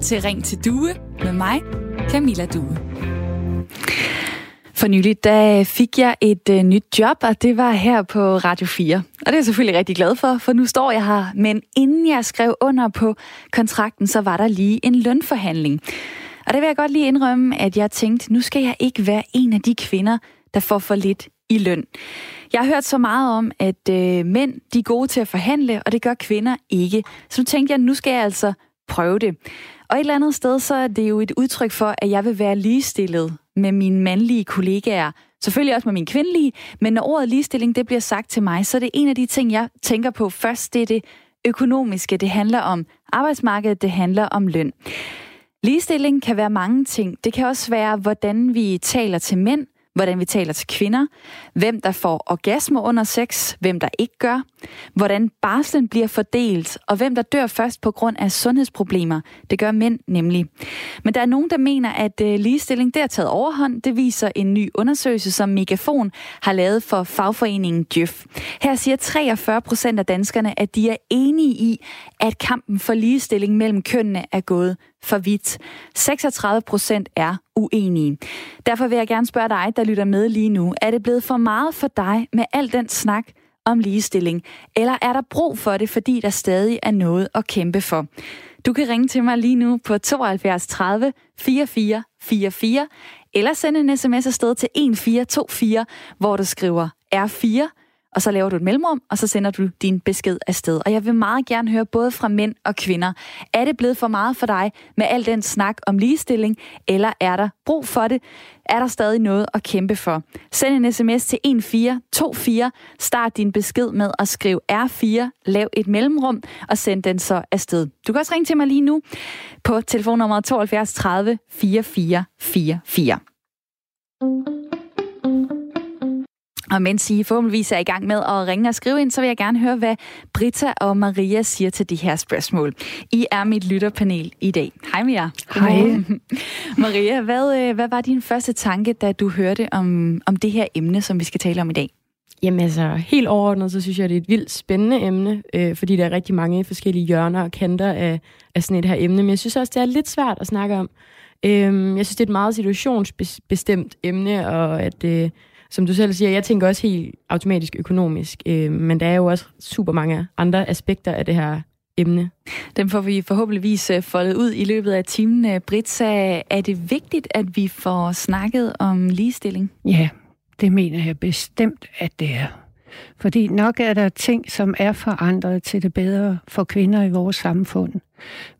til Ring til Due med mig, Camilla Due. For nylig, da fik jeg et øh, nyt job, og det var her på Radio 4. Og det er jeg selvfølgelig rigtig glad for, for nu står jeg her. Men inden jeg skrev under på kontrakten, så var der lige en lønforhandling. Og det vil jeg godt lige indrømme, at jeg tænkte, nu skal jeg ikke være en af de kvinder, der får for lidt i løn. Jeg har hørt så meget om, at øh, mænd de er gode til at forhandle, og det gør kvinder ikke. Så nu tænkte jeg, nu skal jeg altså prøve det. Og et eller andet sted, så er det jo et udtryk for, at jeg vil være ligestillet med mine mandlige kollegaer. Selvfølgelig også med mine kvindelige, men når ordet ligestilling det bliver sagt til mig, så er det en af de ting, jeg tænker på først, det er det økonomiske. Det handler om arbejdsmarkedet, det handler om løn. Ligestilling kan være mange ting. Det kan også være, hvordan vi taler til mænd, hvordan vi taler til kvinder, hvem der får orgasme under sex, hvem der ikke gør, hvordan barslen bliver fordelt, og hvem der dør først på grund af sundhedsproblemer. Det gør mænd nemlig. Men der er nogen, der mener, at øh, ligestilling der er taget overhånd. Det viser en ny undersøgelse, som Megafon har lavet for fagforeningen Djøf. Her siger 43 procent af danskerne, at de er enige i, at kampen for ligestilling mellem kønnene er gået for vidt. 36 procent er uenige. Derfor vil jeg gerne spørge dig, der lytter med lige nu. Er det blevet for meget for dig med al den snak om ligestilling? Eller er der brug for det, fordi der stadig er noget at kæmpe for? Du kan ringe til mig lige nu på 72 30 44 44, eller sende en sms afsted til 1424, hvor du skriver R4 og så laver du et mellemrum, og så sender du din besked afsted. Og jeg vil meget gerne høre både fra mænd og kvinder. Er det blevet for meget for dig med al den snak om ligestilling, eller er der brug for det? Er der stadig noget at kæmpe for? Send en sms til 1424. Start din besked med at skrive R4, lav et mellemrum, og send den så afsted. Du kan også ringe til mig lige nu på telefonnummer 72 30 44 44. Og mens I forhåbentligvis er i gang med at ringe og skrive ind, så vil jeg gerne høre, hvad Britta og Maria siger til de her spørgsmål. I er mit lytterpanel i dag. Hej med jer. Hej. Maria, hvad, øh, hvad var din første tanke, da du hørte om, om det her emne, som vi skal tale om i dag? Jamen altså, helt overordnet, så synes jeg, det er et vildt spændende emne, øh, fordi der er rigtig mange forskellige hjørner og kanter af, af sådan et her emne, men jeg synes også, det er lidt svært at snakke om. Øh, jeg synes, det er et meget situationsbestemt emne, og at... Øh, som du selv siger, jeg tænker også helt automatisk økonomisk, øh, men der er jo også super mange andre aspekter af det her emne. Dem får vi forhåbentligvis øh, foldet ud i løbet af timen. Øh, Britsa, er det vigtigt, at vi får snakket om ligestilling? Ja, det mener jeg bestemt, at det er. Fordi nok er der ting, som er forandret til det bedre for kvinder i vores samfund.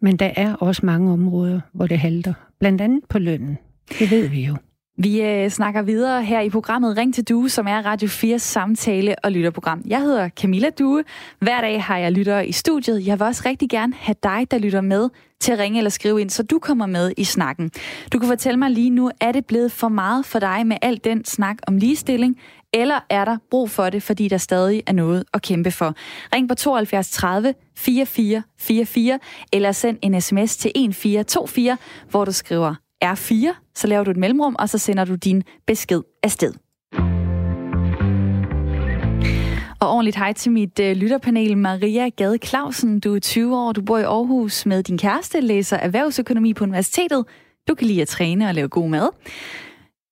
Men der er også mange områder, hvor det halter. Blandt andet på lønnen. Det ved vi jo. Vi øh, snakker videre her i programmet Ring til Due, som er Radio 4's samtale- og lytterprogram. Jeg hedder Camilla Due. Hver dag har jeg lyttere i studiet. Jeg vil også rigtig gerne have dig, der lytter med, til at ringe eller skrive ind, så du kommer med i snakken. Du kan fortælle mig lige nu, er det blevet for meget for dig med al den snak om ligestilling, eller er der brug for det, fordi der stadig er noget at kæmpe for? Ring på 72 30 44 44, eller send en sms til 1424, hvor du skriver R4, så laver du et mellemrum, og så sender du din besked afsted. Og ordentligt hej til mit øh, lytterpanel, Maria Gade Clausen. Du er 20 år, du bor i Aarhus med din kæreste, læser erhvervsøkonomi på universitetet. Du kan lide at træne og lave god mad.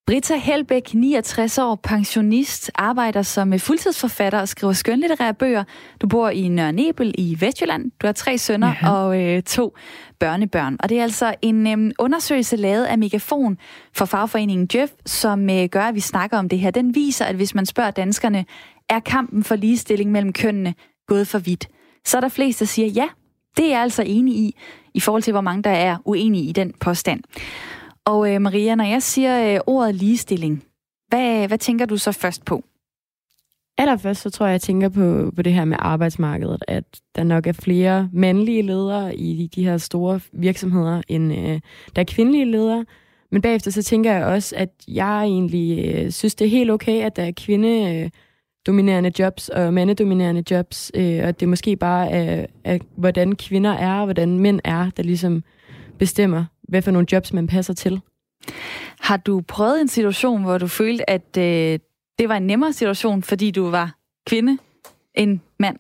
Britta Helbæk, 69 år, pensionist, arbejder som fuldtidsforfatter og skriver skønlitterære bøger. Du bor i Nørre Nebel i Vestjylland. Du har tre sønner ja. og øh, to børnebørn. Og det er altså en øh, undersøgelse lavet af Megafon for fagforeningen Jeff, som øh, gør, at vi snakker om det her. Den viser, at hvis man spørger danskerne, er kampen for ligestilling mellem kønnene gået for vidt? Så er der flest, der siger ja. Det er jeg altså enig i, i forhold til, hvor mange der er uenige i den påstand. Og øh, Maria, når jeg siger øh, ordet ligestilling, hvad, hvad tænker du så først på? Allerførst så tror jeg, jeg tænker på, på det her med arbejdsmarkedet, at der nok er flere mandlige ledere i de her store virksomheder, end øh, der er kvindelige ledere. Men bagefter så tænker jeg også, at jeg egentlig øh, synes, det er helt okay, at der er kvinde... Øh, dominerende jobs og mandedominerende jobs, øh, og det måske bare er, er, hvordan kvinder er, og hvordan mænd er, der ligesom bestemmer, hvad for nogle jobs man passer til. Har du prøvet en situation, hvor du følte, at øh, det var en nemmere situation, fordi du var kvinde end mand?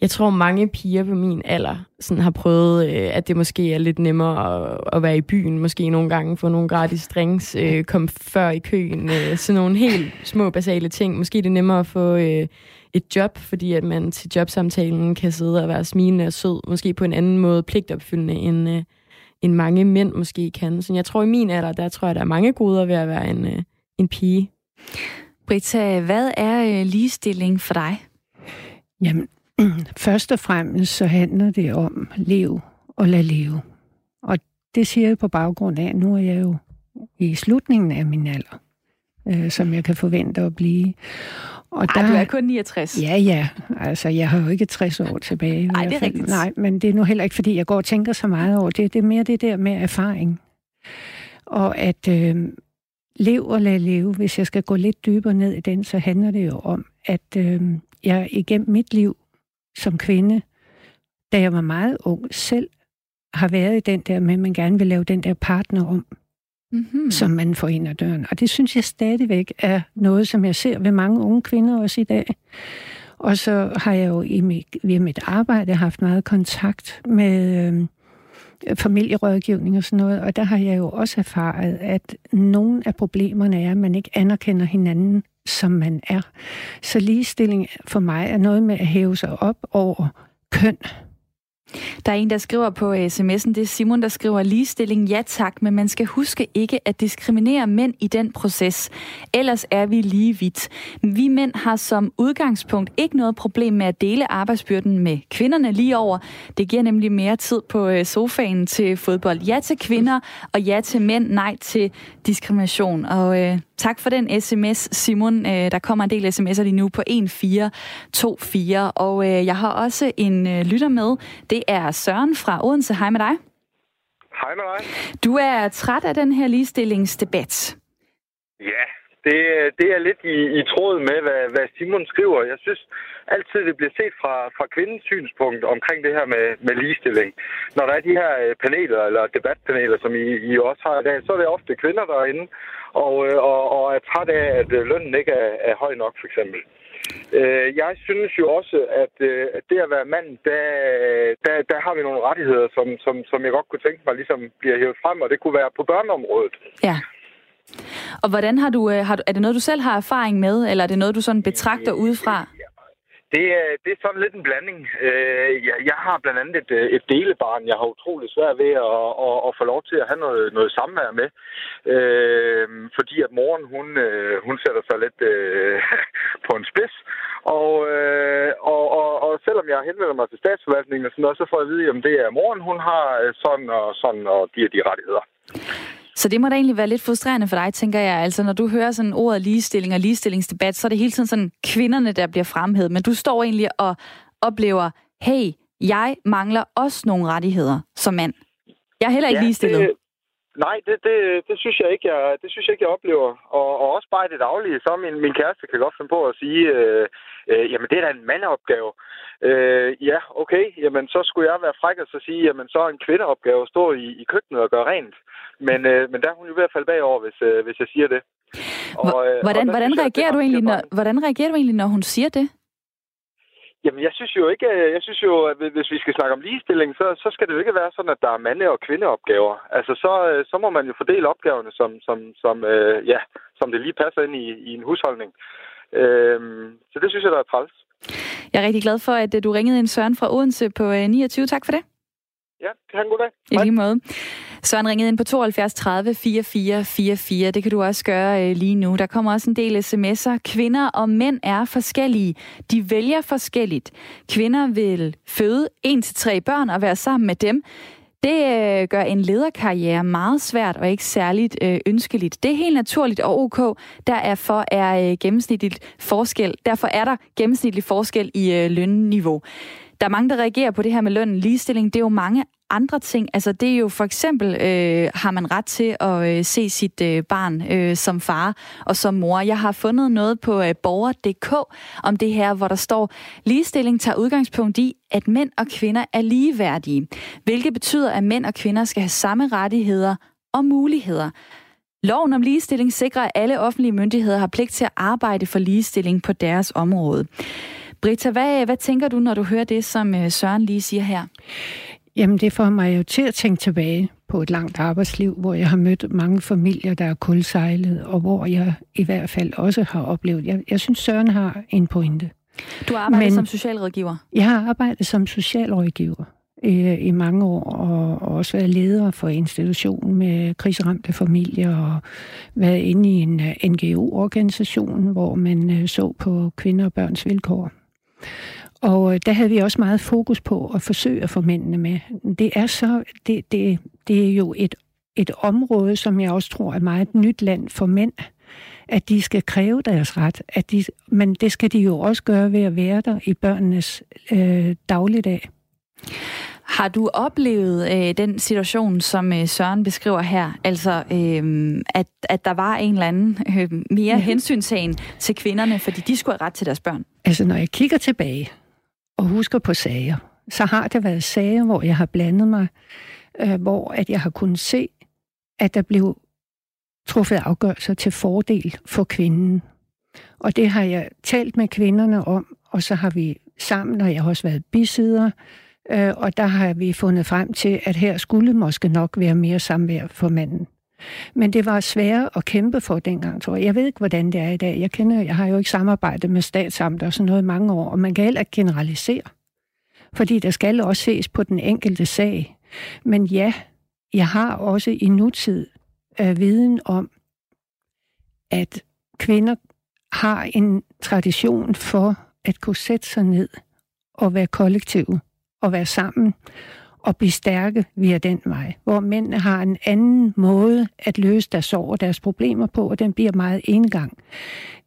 Jeg tror, mange piger på min alder sådan har prøvet, øh, at det måske er lidt nemmere at, at være i byen. Måske nogle gange få nogle gratis drinks, øh, komme før i køen. Øh, sådan nogle helt små, basale ting. Måske det er nemmere at få øh, et job, fordi at man til jobsamtalen kan sidde og være smilende og sød. Måske på en anden måde pligtopfyldende, end, øh, end mange mænd måske kan. Så jeg tror, i min alder, der tror jeg, der er mange goder ved at være en, øh, en pige. Britta, hvad er øh, ligestilling for dig? Jamen, først og fremmest så handler det om lev og lad leve. Og det siger jeg på baggrund af, nu er jeg jo i slutningen af min alder, øh, som jeg kan forvente at blive. Og Ej, der, du er kun 69. Ja, ja. Altså, jeg har jo ikke 60 år tilbage. Nej, det er rigtigt. Nej, men det er nu heller ikke, fordi jeg går og tænker så meget over det. Det er mere det der med erfaring. Og at øh, lev og lad leve, hvis jeg skal gå lidt dybere ned i den, så handler det jo om, at øh, jeg igennem mit liv som kvinde, da jeg var meget ung, selv har været i den der med, at man gerne vil lave den der partner om, mm-hmm. som man får ind ad døren. Og det synes jeg stadigvæk er noget, som jeg ser ved mange unge kvinder også i dag. Og så har jeg jo i mit, via mit arbejde haft meget kontakt med øh, familierådgivning og sådan noget, og der har jeg jo også erfaret, at nogle af problemerne er, at man ikke anerkender hinanden, som man er. Så ligestilling for mig er noget med at hæve sig op over køn. Der er en, der skriver på øh, sms'en, det er Simon, der skriver ligestilling, ja tak, men man skal huske ikke at diskriminere mænd i den proces. Ellers er vi lige vidt. Vi mænd har som udgangspunkt ikke noget problem med at dele arbejdsbyrden med kvinderne lige over. Det giver nemlig mere tid på øh, sofaen til fodbold. Ja til kvinder, og ja til mænd, nej til diskrimination. Og øh, Tak for den sms, Simon. Øh, der kommer en del sms'er lige nu på 1424, og øh, jeg har også en øh, lytter med. Det er Søren fra Odense. Hej med dig. Hej med dig. Du er træt af den her ligestillingsdebat. Ja, det, det er lidt i, i tråd med, hvad, hvad Simon skriver. Jeg synes altid, det bliver set fra, fra kvindens synspunkt omkring det her med, med ligestilling. Når der er de her paneler, eller debatpaneler, som I, I også har i dag, så er det ofte kvinder, der er inde og, øh, og, og er træt af, at øh, lønnen ikke er, er høj nok, for eksempel. Øh, jeg synes jo også, at det at være mand, der, der, der har vi nogle rettigheder, som, som, som jeg godt kunne tænke mig ligesom bliver hævet frem, og det kunne være på børneområdet. Ja. Og hvordan har du, har du, er det noget, du selv har erfaring med, eller er det noget, du sådan betragter udefra? Det er, det er sådan lidt en blanding. Øh, jeg, jeg har blandt andet et, øh, et delebarn, jeg har utrolig svært ved at, at, at få lov til at have noget, noget samvær med. Øh, fordi at moren, hun, øh, hun sætter sig lidt øh, på en spids. Og, øh, og, og, og selvom jeg henvender mig til statsforvaltningen og sådan noget, så får jeg at vide, at det er moren, hun har sådan og sådan, og de er de rettigheder. Så det må da egentlig være lidt frustrerende for dig, tænker jeg. Altså, når du hører sådan ordet ligestilling og ligestillingsdebat, så er det hele tiden sådan kvinderne, der bliver fremhævet. Men du står egentlig og oplever, hey, jeg mangler også nogle rettigheder som mand. Jeg er heller ikke ja, ligestillet. Det, nej, det, det, det, synes jeg ikke, jeg, det synes jeg ikke, jeg oplever. Og, og også bare i det daglige, så min, min kæreste kan godt finde på at sige, øh, øh, jamen det er da en mandeopgave. Øh, ja, okay, jamen så skulle jeg være fræk og så sige, jamen så er en kvindeopgave at stå i, i køkkenet og gøre rent. Men, øh, men der er hun jo ved at falde bagover, hvis, øh, hvis jeg siger det. Og, øh, hvordan, og hvordan, reagerer du egentlig, når, hvordan reagerer du egentlig, når hun siger det? Jamen, jeg synes jo ikke, øh, jeg synes jo, at hvis vi skal snakke om ligestilling, så, så skal det jo ikke være sådan, at der er mande- og kvindeopgaver. Altså, så, øh, så må man jo fordele opgaverne, som, som, som, øh, ja, som det lige passer ind i, i en husholdning. Øhm, så det synes jeg, der er træls. Jeg er rigtig glad for, at du ringede ind Søren fra Odense på 29. Tak for det. Ja, have en god dag. I lige måde. Søren ringede ind på 72 30 44 44. Det kan du også gøre øh, lige nu. Der kommer også en del sms'er. Kvinder og mænd er forskellige. De vælger forskelligt. Kvinder vil føde en til tre børn og være sammen med dem. Det øh, gør en lederkarriere meget svært og ikke særligt øh, ønskeligt. Det er helt naturligt og ok. Derfor er øh, gennemsnitligt forskel. Derfor er der gennemsnitlig forskel i lønniveau. Der er mange, der reagerer på det her med løn. Ligestilling, det er jo mange andre ting. Altså det er jo for eksempel, øh, har man ret til at øh, se sit øh, barn øh, som far og som mor. Jeg har fundet noget på øh, borger.dk om det her, hvor der står, ligestilling tager udgangspunkt i, at mænd og kvinder er ligeværdige, hvilket betyder, at mænd og kvinder skal have samme rettigheder og muligheder. Loven om ligestilling sikrer, at alle offentlige myndigheder har pligt til at arbejde for ligestilling på deres område. Britta, hvad, hvad tænker du, når du hører det, som øh, Søren lige siger her? Jamen, det får mig jo til at tænke tilbage på et langt arbejdsliv, hvor jeg har mødt mange familier, der er kulsejlet, og hvor jeg i hvert fald også har oplevet... Jeg, jeg synes, Søren har en pointe. Du har arbejdet Men, som socialrådgiver? Jeg har arbejdet som socialrådgiver i, i mange år, og, og også været leder for institutionen med kriseramte familier, og været inde i en uh, NGO-organisation, hvor man uh, så på kvinder og børns vilkår. Og uh, der havde vi også meget fokus på at forsøge at få mændene med. Det er så, det, det, det er jo et, et område, som jeg også tror er meget nyt land for mænd, at de skal kræve deres ret. At de, men det skal de jo også gøre ved at være der i børnenes øh, dagligdag. Har du oplevet øh, den situation, som øh, Søren beskriver her? Altså, øh, at, at der var en eller anden øh, mere ja. hensyntagen til kvinderne, fordi de skulle have ret til deres børn? Altså, når jeg kigger tilbage og husker på sager, så har der været sager, hvor jeg har blandet mig, øh, hvor at jeg har kunnet se, at der blev truffet afgørelser til fordel for kvinden. Og det har jeg talt med kvinderne om, og så har vi sammen, og jeg har også været bisider, øh, og der har vi fundet frem til, at her skulle måske nok være mere samvær for manden. Men det var svært at kæmpe for dengang, tror jeg. Jeg ved ikke, hvordan det er i dag. Jeg, kender, jeg har jo ikke samarbejdet med statsamt og sådan noget i mange år, og man kan heller ikke generalisere. Fordi der skal også ses på den enkelte sag. Men ja, jeg har også i nutid øh, viden om, at kvinder har en tradition for at kunne sætte sig ned og være kollektiv og være sammen og blive stærke via den vej. Hvor mændene har en anden måde at løse deres sorg og deres problemer på, og den bliver meget engang.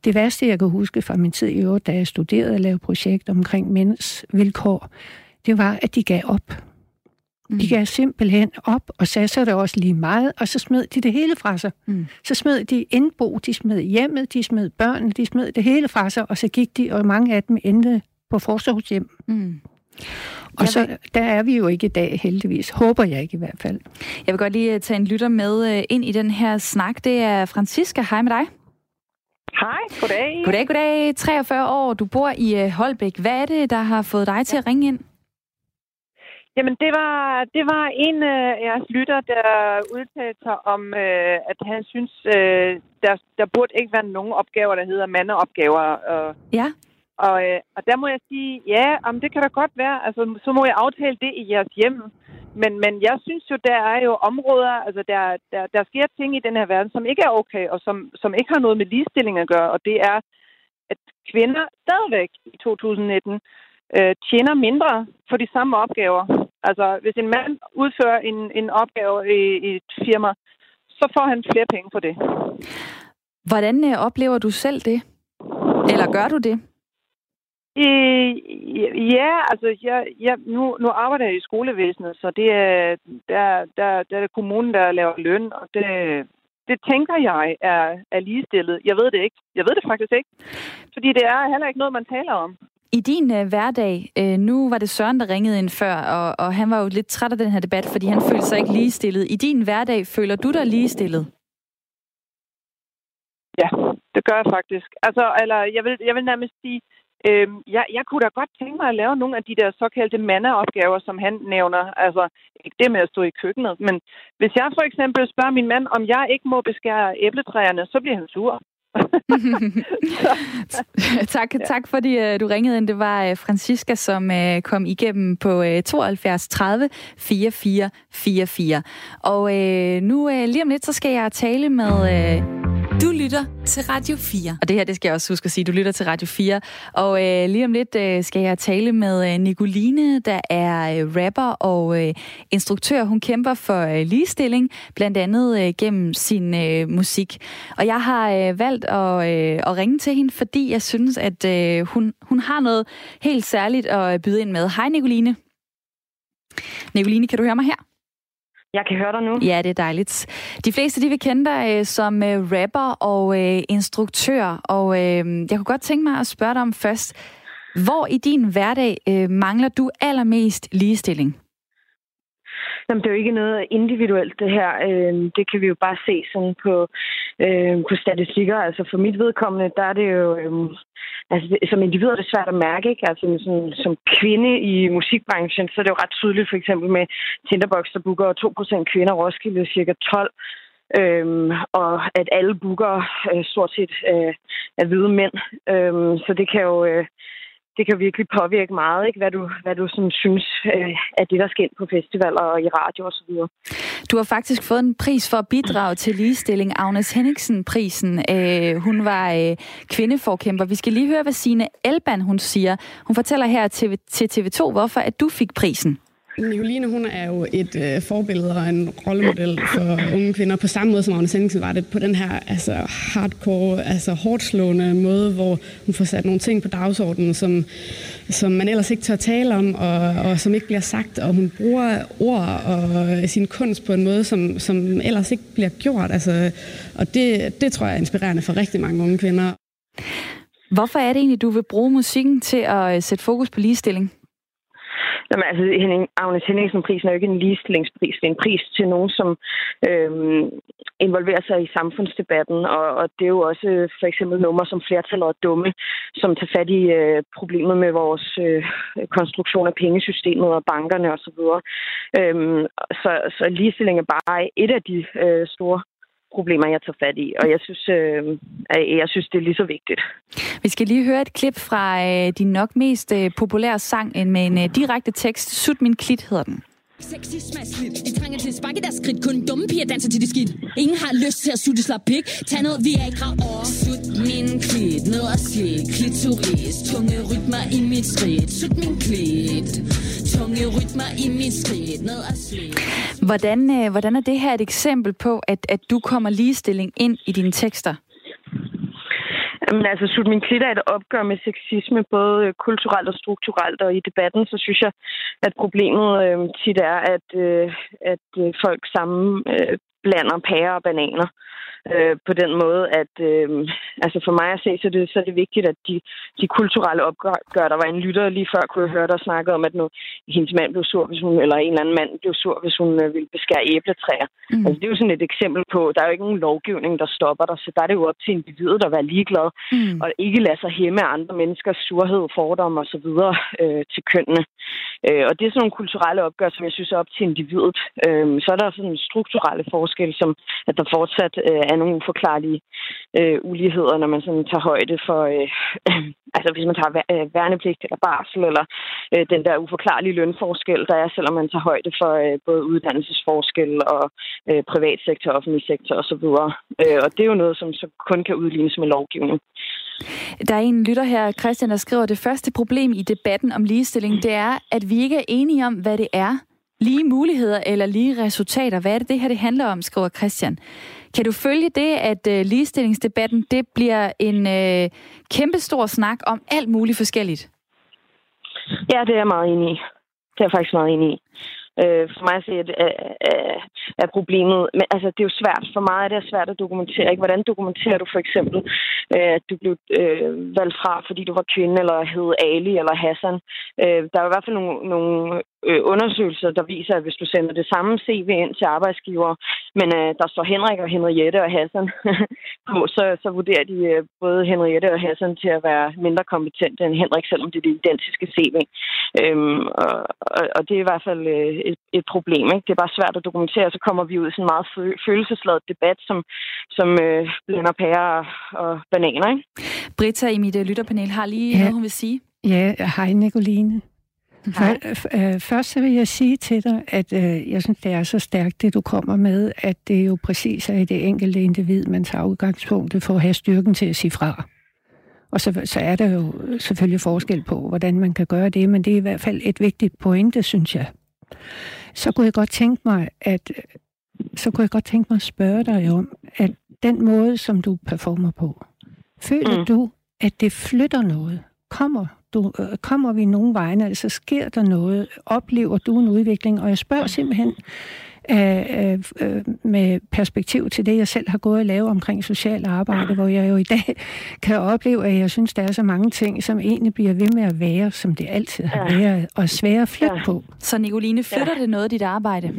Det værste, jeg kan huske fra min tid i øvrigt, da jeg studerede og lavede projekt omkring mænds vilkår, det var, at de gav op. Mm. De gav simpelthen op og sagde, så er det også lige meget, og så smed de det hele fra sig. Mm. Så smed de indbo, de smed hjemmet, de smed børnene, de smed det hele fra sig, og så gik de, og mange af dem endte på forsorgshjem. Mm. Og så der er vi jo ikke i dag, heldigvis. Håber jeg ikke i hvert fald. Jeg vil godt lige øh, tage en lytter med øh, ind i den her snak. Det er Franziska. Hej med dig. Hej, goddag. Goddag, goddag. 43 år, du bor i øh, Holbæk. Hvad er det, der har fået dig til at ringe ind? Jamen, det var, det var en af jeres lytter, der udtalte sig om, øh, at han synes, øh, der, der burde ikke være nogen opgaver, der hedder mandeopgaver. Øh. Ja. Og, øh, og der må jeg sige, ja, om det kan da godt være. Altså, så må jeg aftale det i jeres hjem. Men, men jeg synes jo, der er jo områder, altså der, der, der sker ting i den her verden, som ikke er okay, og som, som ikke har noget med ligestilling at gøre. Og det er, at kvinder stadigvæk i 2019 øh, tjener mindre for de samme opgaver. Altså, hvis en mand udfører en, en opgave i, i et firma, så får han flere penge for det. Hvordan øh, oplever du selv det? Eller gør du det? Øh, ja, altså jeg, jeg, nu, nu arbejder jeg i skolevæsenet, så det er, der, der, der er det kommunen, der laver løn, og det, det tænker jeg er, er ligestillet. Jeg ved det ikke. Jeg ved det faktisk ikke. Fordi det er heller ikke noget, man taler om. I din øh, hverdag, øh, nu var det Søren, der ringede ind før, og, og han var jo lidt træt af den her debat, fordi han følte sig ikke ligestillet. I din hverdag, føler du dig ligestillet? Ja, det gør jeg faktisk. Altså, eller jeg vil, jeg vil nærmest sige, øh, jeg, jeg kunne da godt tænke mig at lave nogle af de der såkaldte mandeopgaver, som han nævner. Altså, ikke det med at stå i køkkenet, men hvis jeg for eksempel spørger min mand, om jeg ikke må beskære æbletræerne, så bliver han sur. tak, tak fordi uh, du ringede ind. Det var uh, Francisca, som uh, kom igennem på uh, 72 30 44 44. Og nu lige om lidt, så skal jeg tale med... Du lytter til Radio 4. Og det her, det skal jeg også huske at sige. Du lytter til Radio 4. Og øh, lige om lidt øh, skal jeg tale med øh, Nicoline, der er øh, rapper og øh, instruktør. Hun kæmper for øh, ligestilling, blandt andet øh, gennem sin øh, musik. Og jeg har øh, valgt at, øh, at ringe til hende, fordi jeg synes, at øh, hun, hun har noget helt særligt at byde ind med. Hej Nicoline. Nicoline, kan du høre mig her? Jeg kan høre dig nu. Ja, det er dejligt. De fleste de vil kende dig øh, som øh, rapper og øh, instruktør, og øh, jeg kunne godt tænke mig at spørge dig om først, hvor i din hverdag øh, mangler du allermest ligestilling? Jamen, det er jo ikke noget individuelt, det her. Øh, det kan vi jo bare se sådan på, øh, på statistikker. Altså for mit vedkommende, der er det jo... Øh, altså, som individer er det svært at mærke, ikke? Altså sådan, som kvinde i musikbranchen, så er det jo ret tydeligt, for eksempel med Tinderbox, der booker 2% kvinder, Roskilde cirka 12 Øhm, og at alle booker øh, stort set øh, er hvide mænd. Øhm, så det kan jo øh, det kan virkelig påvirke meget, ikke? hvad du, hvad du sådan synes øh, er det, der sker på festivaler og i radio osv. Du har faktisk fået en pris for at bidrage til ligestilling, Agnes Henningsen-prisen. Øh, hun var øh, kvindeforkæmper. Vi skal lige høre, hvad Signe Elban hun siger. Hun fortæller her til, til TV2, hvorfor at du fik prisen. Nicoline, hun er jo et øh, forbillede og en rollemodel for unge kvinder, på samme måde som Agnes Henningsen var det, på den her altså, hardcore, altså hårdt slående måde, hvor hun får sat nogle ting på dagsordenen, som, som man ellers ikke tør tale om, og, og som ikke bliver sagt, og hun bruger ord og sin kunst på en måde, som, som ellers ikke bliver gjort, altså, og det, det tror jeg er inspirerende for rigtig mange unge kvinder. Hvorfor er det egentlig, du vil bruge musikken til at øh, sætte fokus på ligestilling? Jamen, altså, Henning, Agnes Henningsen-prisen er jo ikke en ligestillingspris. Det er en pris til nogen, som øhm, involverer sig i samfundsdebatten. Og, og det er jo også øh, for eksempel nummer som flertallet og dumme, som tager fat i øh, problemet med vores øh, konstruktion af pengesystemet og bankerne osv. Øhm, så, så ligestilling er bare et af de øh, store problemer, jeg tager fat i. Og jeg synes, øh, jeg synes, det er lige så vigtigt. Vi skal lige høre et klip fra øh, din nok mest øh, populære sang med en øh, direkte tekst. Sut min klit hedder den. Sexisme er slidt. De trænger til at sparke deres skridt. Kun dumme piger danser til det skidt. Ingen har lyst til at sutte slap pik. Tag noget Viagra og sut min klit. Ned og slik. Klitoris. Tunge rytmer i mit skridt. Sut min klit. Tunge rytmer i mit skridt. Ned og slik. Hvordan, øh, hvordan er det her et eksempel på, at, at du kommer ligestilling ind i dine tekster? Jamen altså, Sut min klit er et opgør med sexisme, både øh, kulturelt og strukturelt, og i debatten, så synes jeg, at problemet øh, tit er, at, øh, at øh, folk sammen øh, blander pærer og bananer øh, på den måde, at øh, altså for mig at se, så er det, så er det vigtigt, at de, de kulturelle opgør, der var en lytter lige før, kunne jeg høre dig snakke om, at nu, hendes mand blev sur, hvis hun, eller en eller anden mand blev sur, hvis hun øh, ville beskære æbletræer. Mm. Altså, det er jo sådan et eksempel på, der er jo ikke nogen lovgivning, der stopper dig, så der er det jo op til individet at være ligeglad, mm. og ikke lade sig hæmme af andre menneskers surhed, fordomme osv. Øh, til kønnene. Øh, og det er sådan nogle kulturelle opgør, som jeg synes er op til individet. Øh, så er der sådan strukturelle forskel, som at der fortsat øh, er nogle uforklarlige øh, uligheder, når man sådan tager højde for, øh, øh, altså hvis man tager øh, værnepligt eller barsel, eller øh, den der uforklarlige lønforskel, der er, selvom man tager højde for øh, både uddannelsesforskel og øh, privatsektor, offentlig sektor osv. Øh, og det er jo noget, som så kun kan udlignes med lovgivning. Der er en lytter her, Christian, der skriver, at det første problem i debatten om ligestilling, det er, at vi ikke er enige om, hvad det er. Lige muligheder eller lige resultater. Hvad er det, det her det handler om, skriver Christian. Kan du følge det, at øh, ligestillingsdebatten det bliver en øh, kæmpestor snak om alt muligt forskelligt? Ja, det er jeg meget enig i. Det er jeg faktisk meget enig i. Øh, for mig at se, at er, er problemet. Men altså, det er jo svært. For mig er det svært at dokumentere. Ikke? Hvordan dokumenterer du for eksempel, øh, at du blev øh, valgt fra, fordi du var kvinde, eller hed Ali eller Hassan? Øh, der er i hvert fald nogle, nogle øh, undersøgelser, der viser, at hvis du sender det samme CV ind til arbejdsgiver, men øh, der står Henrik og Henriette og Hassan på, så, så vurderer de øh, både Henriette og Hassan til at være mindre kompetente end Henrik, selvom det er det identiske CV. Øhm, og, og, og det er i hvert fald øh, et, et problem. Ikke? Det er bare svært at dokumentere, så kommer vi ud i sådan en meget følelsesladet debat, som, som øh, blænder pærer og bananer. Ikke? Britta i mit lytterpanel har lige ja. noget, hun vil sige. Ja, hej Nicoline. Øh, først så vil jeg sige til dig, at øh, jeg synes, det er så stærkt, det du kommer med, at det jo præcis er i det enkelte individ, man tager udgangspunktet for at have styrken til at sige fra. Og så, så er der jo selvfølgelig forskel på, hvordan man kan gøre det, men det er i hvert fald et vigtigt pointe, synes jeg. Så kunne jeg godt tænke mig, at så kunne jeg godt tænke mig at spørge dig om, at den måde, som du performer på, føler mm. du, at det flytter noget? Kommer du, øh, kommer vi nogen vegne, altså sker der noget, oplever du en udvikling, og jeg spørger simpelthen øh, øh, med perspektiv til det, jeg selv har gået og lavet omkring social arbejde, hvor jeg jo i dag kan opleve, at jeg synes, der er så mange ting, som egentlig bliver ved med at være, som det altid har været, og svære at flytte på. Så Nicoline, flytter ja. det noget af dit arbejde?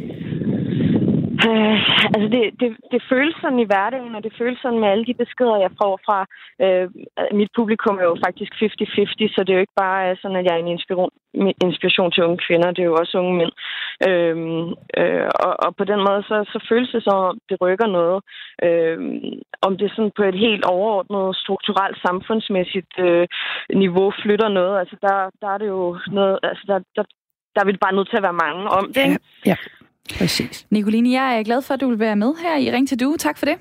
Øh, altså det, det, det føles sådan i hverdagen, og det føles sådan med alle de beskeder, jeg får fra øh, mit publikum er jo faktisk 50-50, så det er jo ikke bare øh, sådan, at jeg er en inspiration, inspiration til unge kvinder, det er jo også unge mænd. Øh, øh, og, og på den måde, så, så føles det som om, det rykker noget. Øh, om det sådan på et helt overordnet, strukturelt, samfundsmæssigt øh, niveau flytter noget, altså der, der er det jo noget, altså der, der, der vil bare nødt til at være mange om det. Ja, ja. Præcis. Nicoline, jeg er glad for, at du vil være med her i Ring til Du. Tak for det.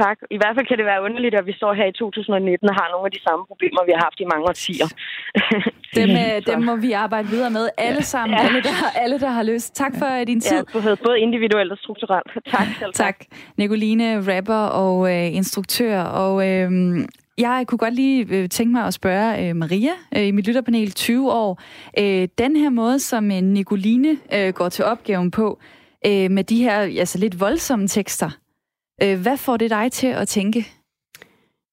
Tak. I hvert fald kan det være underligt, at vi står her i 2019 og har nogle af de samme problemer, vi har haft i mange årtier. dem, ja, dem må vi arbejde videre med. Alle ja. sammen. Ja. Alle, der, alle, der har lyst. Tak for din tid. Ja, både individuelt og strukturelt. Tak selv. Tak. Nicoline, rapper og øh, instruktør. Og øh, jeg kunne godt lige øh, tænke mig at spørge øh, Maria øh, i mit lytterpanel 20 år. Øh, den her måde, som øh, Nicoline øh, går til opgaven på, øh, med de her altså lidt voldsomme tekster, øh, hvad får det dig til at tænke?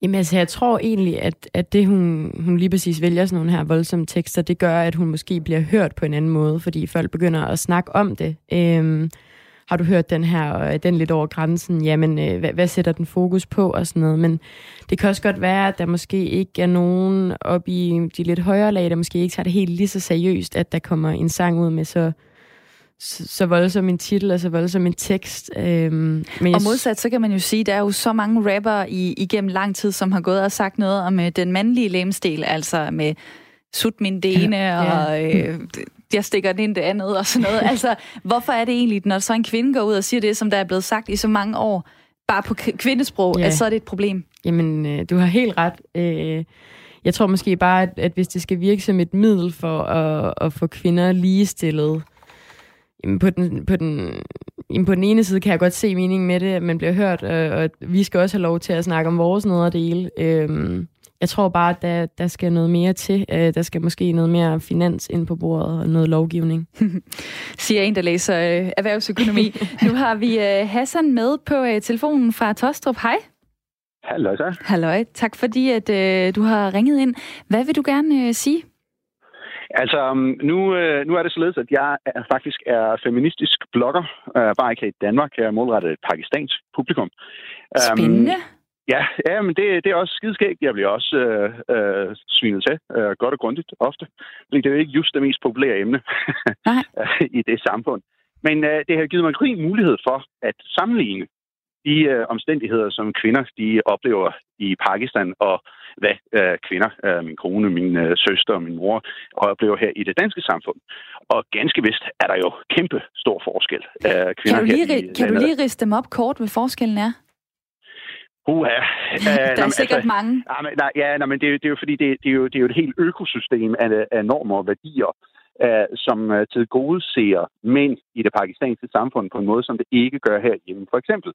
Jamen altså, jeg tror egentlig, at, at det, hun, hun lige præcis vælger sådan nogle her voldsomme tekster, det gør, at hun måske bliver hørt på en anden måde, fordi folk begynder at snakke om det. Øh, har du hørt den her, og den lidt over grænsen, jamen, øh, hvad, hvad sætter den fokus på, og sådan noget. Men det kan også godt være, at der måske ikke er nogen op i de lidt højere lag, der måske ikke tager det helt lige så seriøst, at der kommer en sang ud med så så, så voldsom en titel og så voldsom en tekst. Øhm, men og modsat, så kan man jo sige, der er jo så mange rapper i, igennem lang tid, som har gået og sagt noget om uh, den mandlige lemstil, altså med sut min dene ja, og ja. øh, jeg stikker den ind det andet og sådan noget. altså, hvorfor er det egentlig, når så en kvinde går ud og siger det, som der er blevet sagt i så mange år, bare på kvindesprog, ja. at så er det et problem? Jamen, øh, du har helt ret. Øh, jeg tror måske bare, at, at hvis det skal virke som et middel for at, at få kvinder ligestillet, jamen på den, på, den, jamen på den ene side kan jeg godt se meningen med det, at man bliver hørt, og, og vi skal også have lov til at snakke om vores nederdele. Øh, jeg tror bare, at der, der skal noget mere til. Øh, der skal måske noget mere finans ind på bordet og noget lovgivning. Siger en, der læser øh, erhvervsøkonomi. nu har vi øh, Hassan med på øh, telefonen fra Tostrup. Hej. Hallo så. Hallo. Tak fordi, at øh, du har ringet ind. Hvad vil du gerne øh, sige? Altså, um, nu, øh, nu er det således, at jeg er, faktisk er feministisk blogger, øh, bare ikke her i Danmark. Jeg er målrettet et pakistansk publikum. Spændende. Um, Ja, ja men det, det er også skideskægt. Jeg bliver også øh, øh, svinet til, øh, godt og grundigt ofte. Fordi det er jo ikke just det mest populære emne i det samfund. Men øh, det har givet mig en mulighed for at sammenligne de øh, omstændigheder, som kvinder de oplever i Pakistan, og hvad øh, kvinder, øh, min kone, min øh, søster og min mor, oplever her i det danske samfund. Og ganske vist er der jo kæmpe stor forskel. Øh, kvinder kan du lige, her i kan du lige riste dem op kort, hvad forskellen er? Uha. Uh, der er sikkert altså, mange. Nej, men, nej, ja, nej, men det, er, det er jo fordi, det, det, er jo, det er jo et helt økosystem af, af normer og værdier, uh, som uh, til gode ser mænd i det pakistanske samfund på en måde, som det ikke gør herhjemme. For eksempel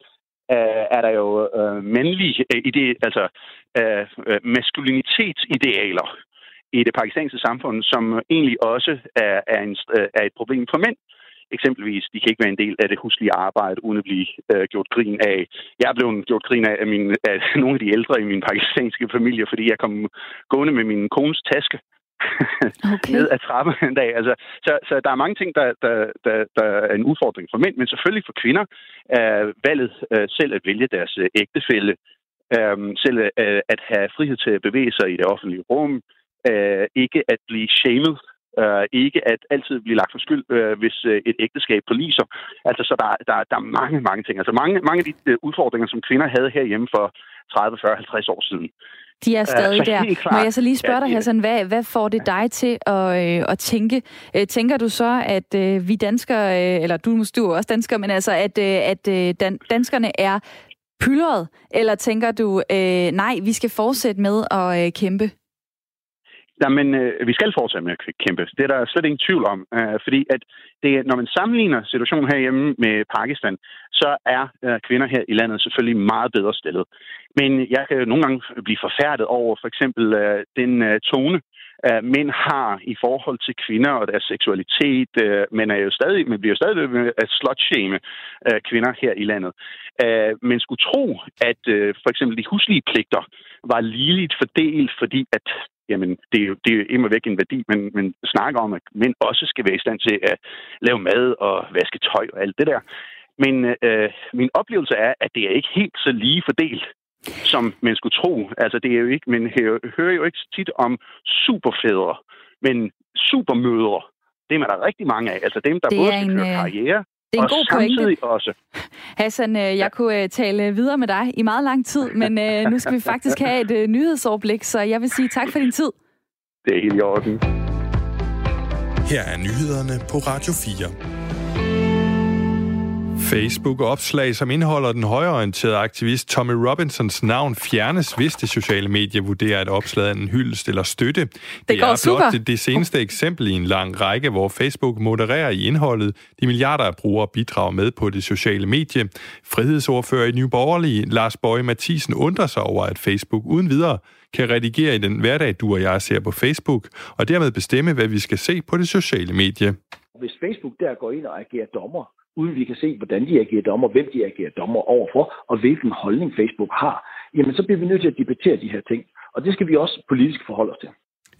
uh, er der jo uh, mandlige uh, ide, altså uh, maskulinitetsidealer i det pakistanske samfund, som egentlig også er, er, en, er et problem for mænd. Eksempelvis, de kan ikke være en del af det huslige arbejde, uden at blive øh, gjort grin af. Jeg er blevet gjort grin af, af, min, af nogle af de ældre i min pakistanske familie, fordi jeg kom gående med min kones taske okay. ned ad trappen en dag. Altså, så, så der er mange ting, der, der, der, der er en udfordring for mænd, men selvfølgelig for kvinder er valget øh, selv at vælge deres øh, ægtefælde, øh, selv øh, at have frihed til at bevæge sig i det offentlige rum, øh, ikke at blive shamed Øh, ikke at altid blive lagt for skyld, øh, hvis øh, et ægteskab forliser. Altså, så der, der, der er mange, mange ting. Altså, mange, mange af de øh, udfordringer, som kvinder havde herhjemme for 30, 40, 50 år siden, de er stadig uh, der. Klart, Må jeg så lige spørge dig, Hassan, hvad, hvad får det dig til at, øh, at tænke? Øh, tænker du så, at øh, vi danskere, øh, eller du, du er også dansker, men altså, at, øh, at øh, dan, danskerne er pyldret? Eller tænker du, øh, nej, vi skal fortsætte med at øh, kæmpe? Jamen, øh, vi skal fortsætte med at kæmpe. Det er der slet ingen tvivl om. Øh, fordi at det, når man sammenligner situationen herhjemme med Pakistan, så er øh, kvinder her i landet selvfølgelig meget bedre stillet. Men jeg kan nogle gange blive forfærdet over for eksempel øh, den øh, tone, øh, mænd har i forhold til kvinder og deres seksualitet. Øh, men er jo stadig, man bliver jo stadig ved at slotshame øh, kvinder her i landet. Øh, men skulle tro, at øh, for eksempel de huslige pligter var ligeligt fordelt, fordi at jamen, det er jo det er immer væk en værdi, men, men snakker om, at mænd også skal være i stand til at lave mad og vaske tøj og alt det der. Men øh, min oplevelse er, at det er ikke helt så lige fordelt, som man skulle tro. Altså, det er jo ikke, man hører jo ikke tit om superfædre, men supermødre. Dem er der rigtig mange af. Altså dem, der Det både skal en, køre øh, karriere, Det er en og god samtidig pointe. også. Hassan, øh, jeg kunne øh, tale videre med dig i meget lang tid, men øh, nu skal vi faktisk have et nyhedsoverblik, så jeg vil sige tak for din tid. Det er helt i orden. Her er nyhederne på Radio 4. Facebook-opslag, som indeholder den højreorienterede aktivist Tommy Robinsons navn, fjernes, hvis det sociale medie vurderer, at opslaget er en hyldest eller støtte. Det, det går er super. blot det, det seneste eksempel i en lang række, hvor Facebook modererer i indholdet de milliarder af brugere bidrager med på det sociale medie. Frihedsordfører i Nye Borgerlige, Lars Bøje Mathisen, undrer sig over, at Facebook uden videre kan redigere i den hverdag, du og jeg ser på Facebook, og dermed bestemme, hvad vi skal se på det sociale medie. Hvis Facebook der går ind og agerer dommer, uden vi kan se, hvordan de agerer dommer, hvem de agerer dommer overfor, og hvilken holdning Facebook har, jamen så bliver vi nødt til at debattere de her ting. Og det skal vi også politisk forholde os til.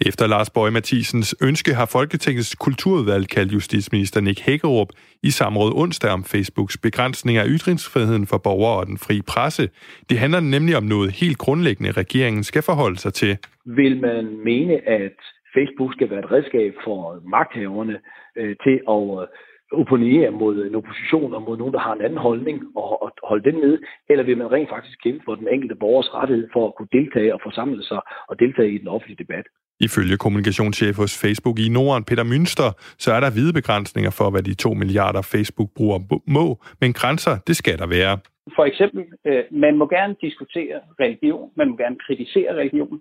Efter Lars Bøje Mathisens ønske har Folketingets kulturudvalg kaldt justitsminister Nick Hækkerup i samråd onsdag om Facebooks begrænsning af ytringsfriheden for borgere og den frie presse. Det handler nemlig om noget helt grundlæggende, regeringen skal forholde sig til. Vil man mene, at Facebook skal være et redskab for magthaverne øh, til at øh, opponere mod en opposition og mod nogen, der har en anden holdning, og, og holde den nede? Eller vil man rent faktisk kæmpe for den enkelte borgers rettighed for at kunne deltage og forsamle sig og deltage i den offentlige debat? Ifølge kommunikationschef hos Facebook i Norden, Peter Münster, så er der hvide begrænsninger for, hvad de 2 milliarder Facebook-brugere må, men grænser, det skal der være. For eksempel, øh, man må gerne diskutere religion, man må gerne kritisere religion,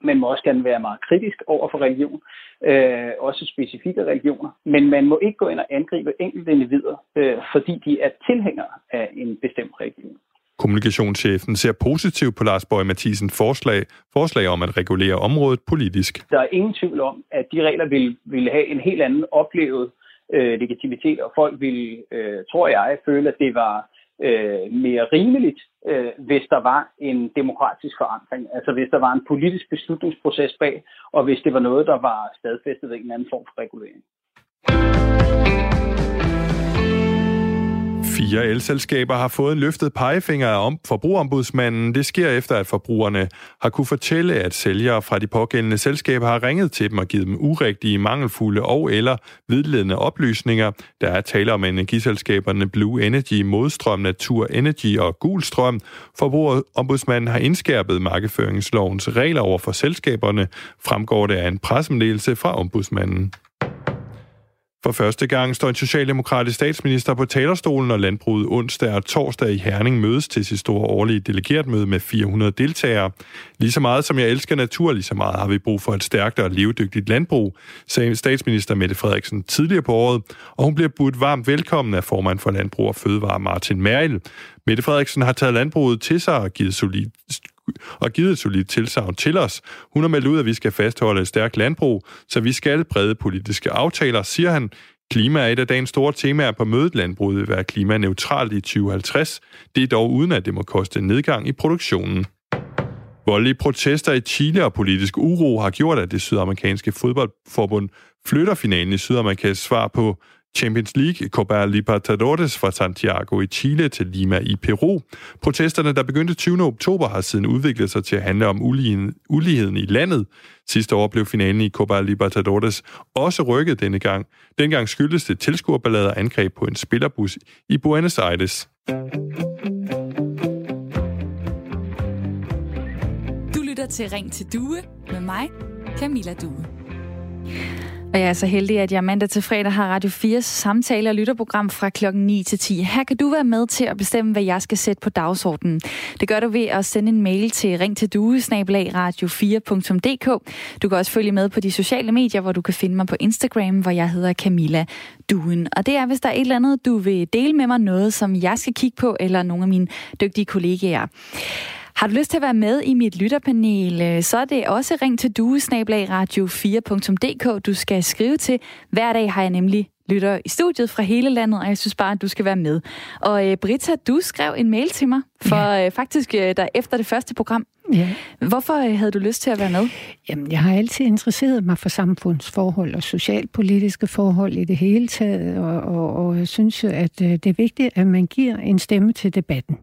man må også gerne være meget kritisk over for religion, øh, også specifikke religioner, men man må ikke gå ind og angribe enkelte individer, øh, fordi de er tilhængere af en bestemt religion. Kommunikationschefen ser positivt på Lars Bøje Mathisen forslag, forslag om at regulere området politisk. Der er ingen tvivl om, at de regler vil, vil have en helt anden oplevet øh, legitimitet, og folk vil, øh, tror jeg, føle, at det var øh, mere rimeligt, øh, hvis der var en demokratisk forankring, Altså hvis der var en politisk beslutningsproces bag, og hvis det var noget, der var stadfæstet ved en anden form for regulering. Fire elselskaber har fået en løftet pegefinger af om- forbrugerombudsmanden. Det sker efter, at forbrugerne har kunne fortælle, at sælgere fra de pågældende selskaber har ringet til dem og givet dem urigtige, mangelfulde og eller vidledende oplysninger. Der er tale om energiselskaberne Blue Energy, Modstrøm, Natur Energy og Gulstrøm. Forbrugerombudsmanden har indskærpet markedsføringslovens regler over for selskaberne, fremgår det af en pressemeddelelse fra ombudsmanden. For første gang står en socialdemokratisk statsminister på talerstolen, og landbruget onsdag og torsdag i Herning mødes til sit store årlige delegeretmøde med 400 deltagere. Lige så meget som jeg elsker natur, lige så meget har vi brug for et stærkt og levedygtigt landbrug, sagde statsminister Mette Frederiksen tidligere på året, og hun bliver budt varmt velkommen af formand for Landbrug og Fødevare Martin Merrill. Mette Frederiksen har taget landbruget til sig og givet solid og givet et solidt tilsavn til os. Hun har meldt ud, at vi skal fastholde et stærkt landbrug, så vi skal brede politiske aftaler, siger han. Klima er et af dagens store temaer på mødet. Landbruget vil være klimaneutralt i 2050. Det er dog uden, at det må koste en nedgang i produktionen. Voldelige protester i Chile og politisk uro har gjort, at det sydamerikanske fodboldforbund flytter finalen i Sydamerikas svar på Champions League Copa Libertadores fra Santiago i Chile til Lima i Peru. Protesterne, der begyndte 20. oktober, har siden udviklet sig til at handle om uligheden, uligheden i landet. Sidste år blev finalen i Copa Libertadores også rykket denne gang. Dengang skyldtes det tilskuerballader angreb på en spillerbus i Buenos Aires. Du lytter til Ring til Due med mig, Camilla Due. Og jeg er så heldig, at jeg mandag til fredag har Radio 4's samtale- og lytterprogram fra klokken 9 til 10. Her kan du være med til at bestemme, hvad jeg skal sætte på dagsordenen. Det gør du ved at sende en mail til ring til radio4.dk. Du kan også følge med på de sociale medier, hvor du kan finde mig på Instagram, hvor jeg hedder Camilla Duen. Og det er, hvis der er et eller andet, du vil dele med mig noget, som jeg skal kigge på, eller nogle af mine dygtige kollegaer. Har du lyst til at være med i mit lytterpanel, øh, så er det også ring til duesnablagradio4.dk, du skal skrive til. Hver dag har jeg nemlig lytter i studiet fra hele landet, og jeg synes bare, at du skal være med. Og øh, Britta, du skrev en mail til mig, for ja. øh, faktisk øh, der efter det første program. Ja. Hvorfor øh, havde du lyst til at være med? Jamen, jeg har altid interesseret mig for samfundsforhold og socialpolitiske forhold i det hele taget, og, og, og jeg synes at øh, det er vigtigt, at man giver en stemme til debatten.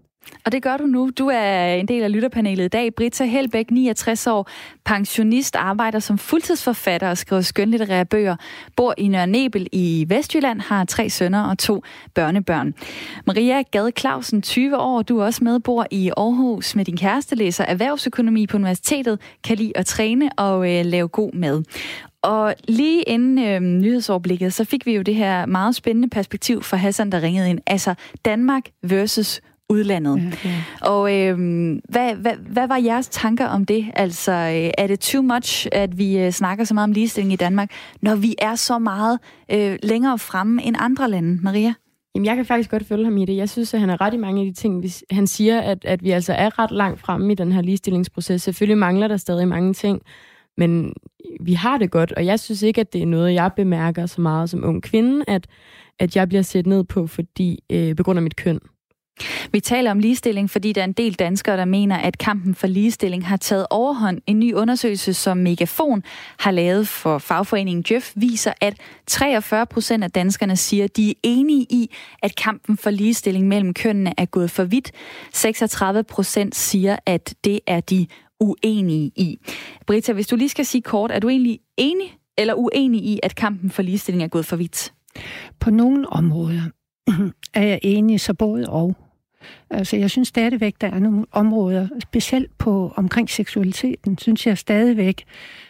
Og det gør du nu. Du er en del af lytterpanelet i dag. Britta Helbæk, 69 år, pensionist, arbejder som fuldtidsforfatter og skriver skønlitterære bøger. Bor i Nørre Nebel i Vestjylland, har tre sønner og to børnebørn. Maria Gade Clausen, 20 år, du er også med, bor i Aarhus med din kæreste, læser erhvervsøkonomi på universitetet, kan lide at træne og øh, lave god mad. Og lige inden øh, nyhedsoverblikket, så fik vi jo det her meget spændende perspektiv fra Hassan, der ringede ind. Altså Danmark versus udlandet. Ja. Og øh, hvad, hvad, hvad var jeres tanker om det? Altså, øh, er det too much, at vi øh, snakker så meget om ligestilling i Danmark, når vi er så meget øh, længere fremme end andre lande, Maria? Jamen, jeg kan faktisk godt følge ham i det. Jeg synes, at han er ret i mange af de ting. Han siger, at, at vi altså er ret langt fremme i den her ligestillingsproces. Selvfølgelig mangler der stadig mange ting, men vi har det godt, og jeg synes ikke, at det er noget, jeg bemærker så meget som ung kvinde, at, at jeg bliver set ned på, fordi øh, på grund af mit køn. Vi taler om ligestilling, fordi der er en del danskere, der mener, at kampen for ligestilling har taget overhånd. En ny undersøgelse, som Megafon har lavet for fagforeningen Jeff, viser, at 43 procent af danskerne siger, at de er enige i, at kampen for ligestilling mellem kønnene er gået for vidt. 36 procent siger, at det er de uenige i. Britta, hvis du lige skal sige kort, er du egentlig enig eller uenig i, at kampen for ligestilling er gået for vidt? På nogle områder er jeg enig, så både og. Altså, jeg synes stadigvæk, der er nogle områder, specielt på omkring seksualiteten, synes jeg stadigvæk,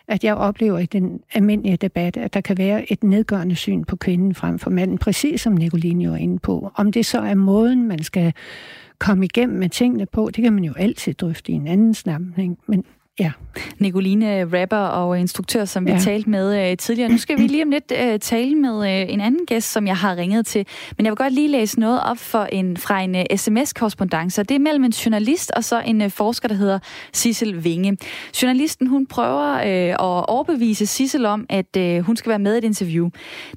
at jeg oplever i den almindelige debat, at der kan være et nedgørende syn på kvinden frem for manden, præcis som Nicoline jo er inde på. Om det så er måden, man skal komme igennem med tingene på, det kan man jo altid drøfte i en anden sammenhæng, men Ja. Nicoline, rapper og instruktør, som vi ja. talte med uh, tidligere. Nu skal vi lige om lidt uh, tale med uh, en anden gæst, som jeg har ringet til. Men jeg vil godt lige læse noget op for en, fra en uh, sms-korrespondance. Det er mellem en journalist og så en uh, forsker, der hedder Sissel Vinge. Journalisten, hun prøver uh, at overbevise Sissel om, at uh, hun skal være med i et interview.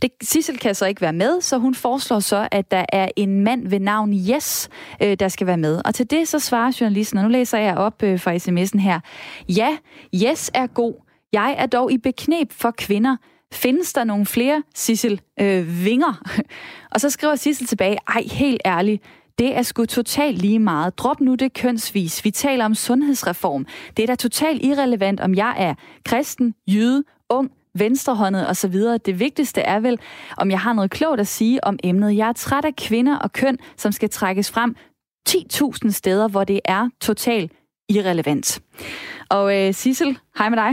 Det, Sissel kan så ikke være med, så hun foreslår så, at der er en mand ved navn Yes, uh, der skal være med. Og til det så svarer journalisten, og nu læser jeg op uh, fra sms'en her. Ja, Yes er god. Jeg er dog i beknep for kvinder. Findes der nogle flere, Sissel øh, Vinger? Og så skriver Sissel tilbage, ej, helt ærligt, det er sgu totalt lige meget. Drop nu det kønsvis. Vi taler om sundhedsreform. Det er da totalt irrelevant, om jeg er kristen, jøde, ung, venstrehåndet osv. Det vigtigste er vel, om jeg har noget klogt at sige om emnet. Jeg er træt af kvinder og køn, som skal trækkes frem 10.000 steder, hvor det er totalt irrelevant. Og øh, Sissel, hej med dig.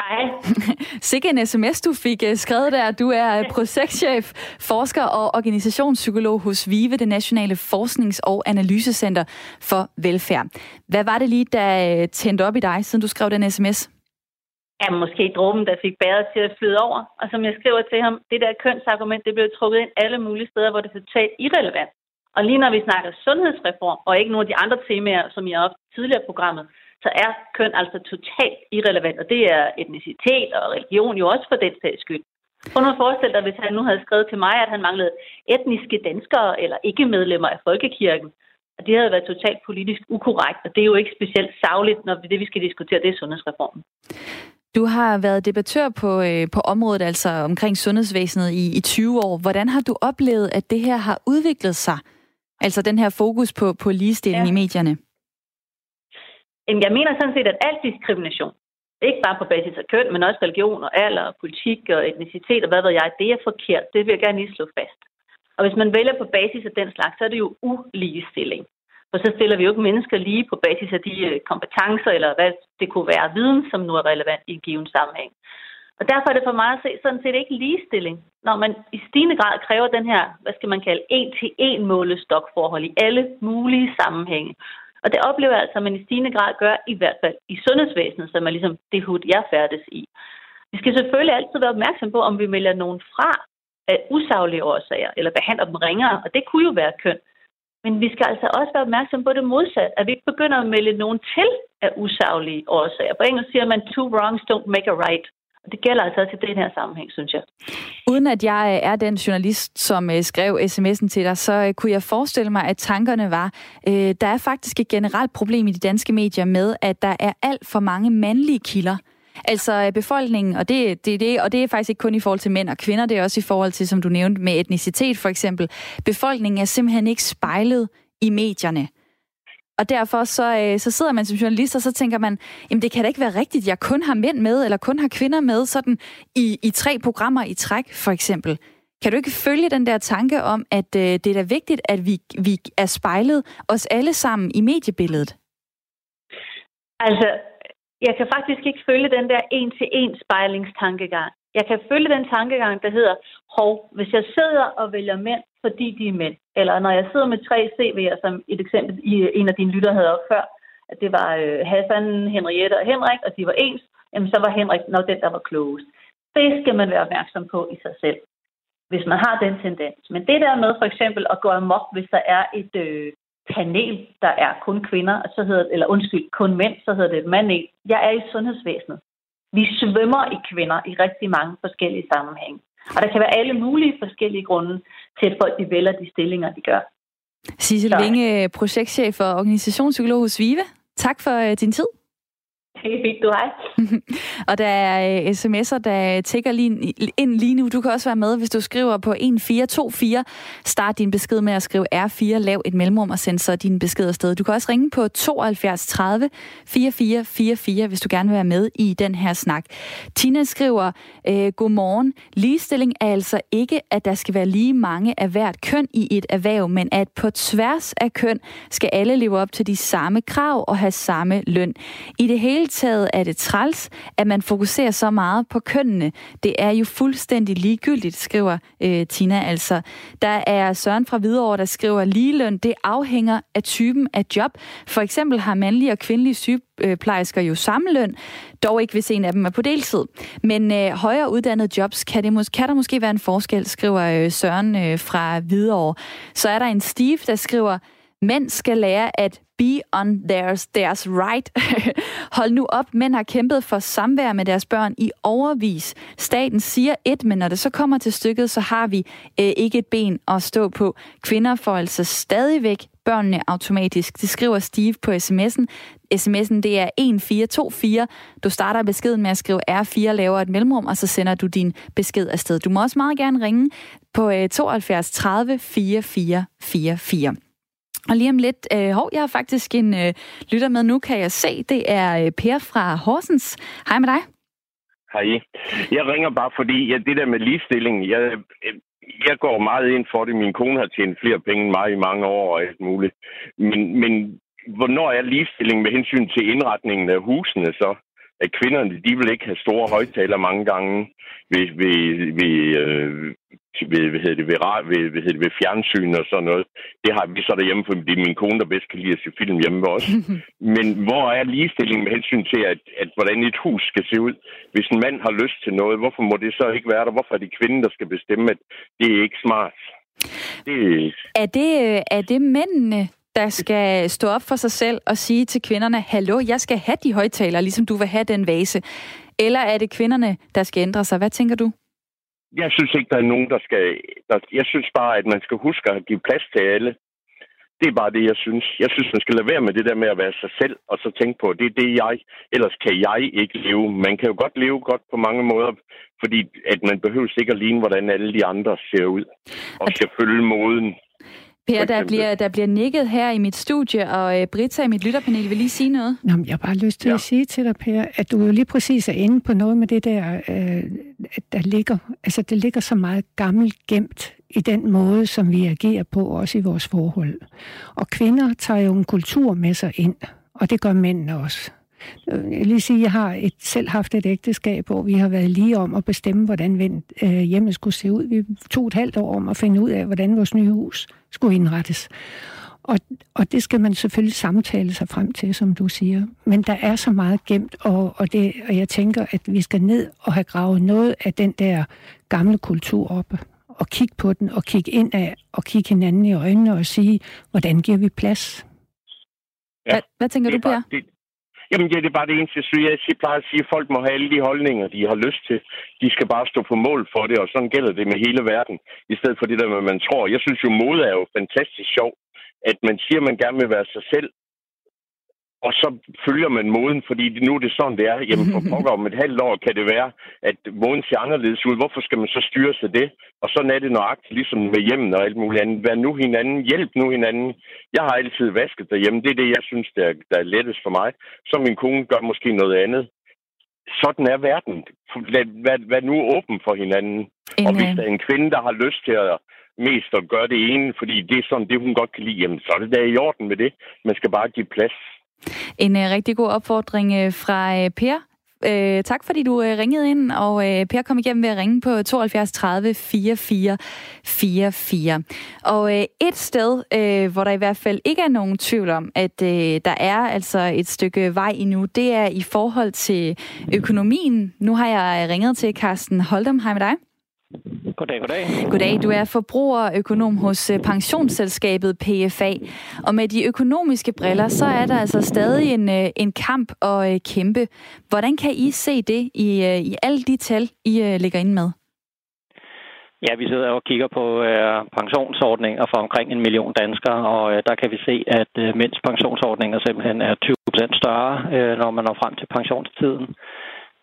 Hej. Sikke en sms, du fik øh, skrevet der. Du er øh, projektchef, forsker og organisationspsykolog hos VIVE, det Nationale Forsknings- og Analysecenter for Velfærd. Hvad var det lige, der øh, tændte op i dig, siden du skrev den sms? Ja, måske dråben, der fik bæret til at flyde over. Og som jeg skriver til ham, det der kønsargument, det blev trukket ind alle mulige steder, hvor det er totalt irrelevant. Og lige når vi snakker sundhedsreform, og ikke nogle af de andre temaer, som jeg har haft tidligere i programmet, så er køn altså totalt irrelevant, og det er etnicitet og religion jo også for den sags skyld. Prøv nu at forestille dig, hvis han nu havde skrevet til mig, at han manglede etniske danskere eller ikke medlemmer af folkekirken. Og det havde været totalt politisk ukorrekt, og det er jo ikke specielt savligt, når det vi skal diskutere, det er sundhedsreformen. Du har været debattør på, øh, på området, altså omkring sundhedsvæsenet i, i 20 år. Hvordan har du oplevet, at det her har udviklet sig? Altså den her fokus på, på ligestilling ja. i medierne? Jeg mener sådan set, at al diskrimination, ikke bare på basis af køn, men også religion og alder, og politik og etnicitet og hvad ved jeg, det er forkert. Det vil jeg gerne lige slå fast. Og hvis man vælger på basis af den slags, så er det jo uligestilling. For så stiller vi jo ikke mennesker lige på basis af de øh, kompetencer, eller hvad det kunne være viden, som nu er relevant i en given sammenhæng. Og derfor er det for mig at se sådan set ikke ligestilling, når man i stigende grad kræver den her, hvad skal man kalde, en-til-en målestokforhold i alle mulige sammenhænge. Og det oplever jeg altså, at man i stigende grad gør, i hvert fald i sundhedsvæsenet, som er ligesom det hud, jeg færdes i. Vi skal selvfølgelig altid være opmærksom på, om vi vælger nogen fra af usaglige årsager, eller behandler dem ringere, og det kunne jo være køn. Men vi skal altså også være opmærksom på det modsatte, at vi ikke begynder at melde nogen til af usaglige årsager. På engelsk siger man, two wrongs don't make a right. Og det gælder altså også i den her sammenhæng, synes jeg. Uden at jeg øh, er den journalist, som øh, skrev sms'en til dig, så øh, kunne jeg forestille mig, at tankerne var, øh, der er faktisk et generelt problem i de danske medier med, at der er alt for mange mandlige kilder. Altså befolkningen, og det, det, det, og det er faktisk ikke kun i forhold til mænd og kvinder, det er også i forhold til, som du nævnte, med etnicitet for eksempel. Befolkningen er simpelthen ikke spejlet i medierne. Og derfor så, øh, så sidder man som journalist, og så tænker man, jamen det kan da ikke være rigtigt, jeg kun har mænd med, eller kun har kvinder med, sådan i, i tre programmer i træk, for eksempel. Kan du ikke følge den der tanke om, at øh, det er da vigtigt, at vi, vi er spejlet os alle sammen i mediebilledet? Altså, jeg kan faktisk ikke følge den der en-til-en spejlingstankegang. Jeg kan følge den tankegang, der hedder, hov, hvis jeg sidder og vælger mænd, fordi de er mænd, eller når jeg sidder med tre CV'er, som et eksempel i en af dine lytter havde op før, at det var øh, Hassan, Henriette og Henrik, og de var ens, jamen så var Henrik nok den, der var klogest. Det skal man være opmærksom på i sig selv, hvis man har den tendens. Men det der med for eksempel at gå amok, hvis der er et øh, panel, der er kun kvinder, så hedder, eller undskyld, kun mænd, så hedder det et manel. Jeg er i sundhedsvæsenet. Vi svømmer i kvinder i rigtig mange forskellige sammenhænge. Og der kan være alle mulige forskellige grunde til, at folk de vælger de stillinger, de gør. Sissel Vinge, projektchef og organisationspsykolog hos Vive. Tak for uh, din tid. Det du hej. og der er øh, sms'er, der tigger lige ind lige nu. Du kan også være med, hvis du skriver på 1424. Start din besked med at skrive R4, lav et mellemrum og send så din besked afsted. Du kan også ringe på 72 30 4444, hvis du gerne vil være med i den her snak. Tina skriver, øh, godmorgen. Ligestilling er altså ikke, at der skal være lige mange af hvert køn i et erhverv, men at på tværs af køn skal alle leve op til de samme krav og have samme løn. I det hele taget er det træls, at man fokuserer så meget på kønnene. Det er jo fuldstændig ligegyldigt, skriver øh, Tina altså. Der er Søren fra Hvidovre, der skriver, ligeløn, det afhænger af typen af job. For eksempel har mandlige og kvindelige sygeplejersker jo samme løn, dog ikke hvis en af dem er på deltid. Men øh, højere uddannede jobs kan, det mås- kan der måske være en forskel, skriver øh, Søren øh, fra Hvidovre. Så er der en Steve, der skriver, Mænd skal lære at be on theirs, theirs right. Hold nu op, mænd har kæmpet for samvær med deres børn i overvis. Staten siger et, men når det så kommer til stykket, så har vi øh, ikke et ben at stå på. Kvinder får altså stadigvæk børnene automatisk. Det skriver Steve på sms'en. SMS'en det er 1424. Du starter beskeden med at skrive R4, laver et mellemrum, og så sender du din besked afsted. Du må også meget gerne ringe på 72 30 44 44. Og lige om lidt, øh, hov, jeg har faktisk en øh, lytter med nu, kan jeg se. Det er øh, Per fra Horsens. Hej med dig. Hej. Jeg ringer bare fordi, ja, det der med ligestilling, jeg, jeg går meget ind for det. Min kone har tjent flere penge end mig i mange år og alt muligt. Men, men hvornår er ligestilling med hensyn til indretningen af husene så? At kvinderne, de vil ikke have store højtaler mange gange ved, ved, ved, øh, ved, hvad hedder det, ved, ved, hvad hedder det, ved fjernsyn og sådan noget. Det har vi så derhjemme, for det er min kone, der bedst kan lide at se film hjemme med os. Men hvor er ligestillingen med hensyn til, at, at hvordan et hus skal se ud? Hvis en mand har lyst til noget, hvorfor må det så ikke være der? Hvorfor er det kvinden, der skal bestemme, at det er ikke smart? Det... Er, det, er det mændene, der skal stå op for sig selv og sige til kvinderne, hallo, jeg skal have de højtaler, ligesom du vil have den vase? Eller er det kvinderne, der skal ændre sig? Hvad tænker du? Jeg synes ikke, der er nogen, der skal... Der, jeg synes bare, at man skal huske at give plads til alle. Det er bare det, jeg synes. Jeg synes, man skal lade være med det der med at være sig selv, og så tænke på, det er det, jeg... Ellers kan jeg ikke leve. Man kan jo godt leve godt på mange måder, fordi at man behøver ikke at ligne, hvordan alle de andre ser ud, og skal følge moden. Per, der bliver, der bliver nikket her i mit studie, og øh, Britta i mit lytterpanel vil lige sige noget. Nå, jeg har bare lyst til ja. at sige til dig, Per, at du jo lige præcis er inde på noget med det der, øh, der ligger, altså det ligger så meget gammelt gemt i den måde, som vi agerer på, også i vores forhold. Og kvinder tager jo en kultur med sig ind, og det gør mændene også. Jeg vil lige sige, at jeg har et, selv haft et ægteskab, hvor vi har været lige om at bestemme, hvordan øh, hjemmet skulle se ud. Vi tog et halvt år om at finde ud af, hvordan vores nye hus skulle indrettes. Og, og det skal man selvfølgelig samtale sig frem til, som du siger. Men der er så meget gemt, og, og, det, og jeg tænker, at vi skal ned og have gravet noget af den der gamle kultur op og kigge på den, og kigge ind af, og kigge hinanden i øjnene og sige, hvordan giver vi plads? Ja, hvad, hvad tænker du, Per? Det, Jamen, ja, det er bare det eneste, jeg synes. Jeg plejer at sige, at folk må have alle de holdninger, de har lyst til. De skal bare stå på mål for det, og sådan gælder det med hele verden, i stedet for det der, man tror. Jeg synes jo, mode er jo fantastisk sjov, at man siger, at man gerne vil være sig selv, og så følger man moden, fordi nu er det sådan, det er. Jamen for pokker om et halvt år kan det være, at moden ser anderledes ud. Hvorfor skal man så styre sig det? Og sådan er det nøjagtigt, ligesom med hjemmen og alt muligt andet. Vær nu hinanden, hjælp nu hinanden. Jeg har altid vasket derhjemme. Det er det, jeg synes, der er, der er lettest for mig. Så min kone gør måske noget andet. Sådan er verden. Vær, vær, vær nu åben for hinanden. En, og hvis der er en kvinde, der har lyst til at mest at gøre det ene, fordi det er sådan det, hun godt kan lide, jamen så er det da i orden med det. Man skal bare give plads. En uh, rigtig god opfordring uh, fra uh, Per. Uh, tak fordi du uh, ringede ind, og uh, Per kom igennem ved at ringe på 72 30 44 44. Og uh, et sted, uh, hvor der i hvert fald ikke er nogen tvivl om, at uh, der er altså et stykke vej endnu, det er i forhold til økonomien. Nu har jeg ringet til Carsten Holdem. Hej med dig. Goddag, goddag. Goddag. Du er forbrugerøkonom hos øh, pensionsselskabet PFA. Og med de økonomiske briller, så er der altså stadig en, øh, en kamp og øh, kæmpe. Hvordan kan I se det i, i alle de tal, I ligger inde med? Ja, vi sidder og kigger på uh, pensionsordninger for omkring en million danskere, og uh, der kan vi se, at uh, mens pensionsordninger simpelthen er 20 procent større, uh, når man når frem til pensionstiden.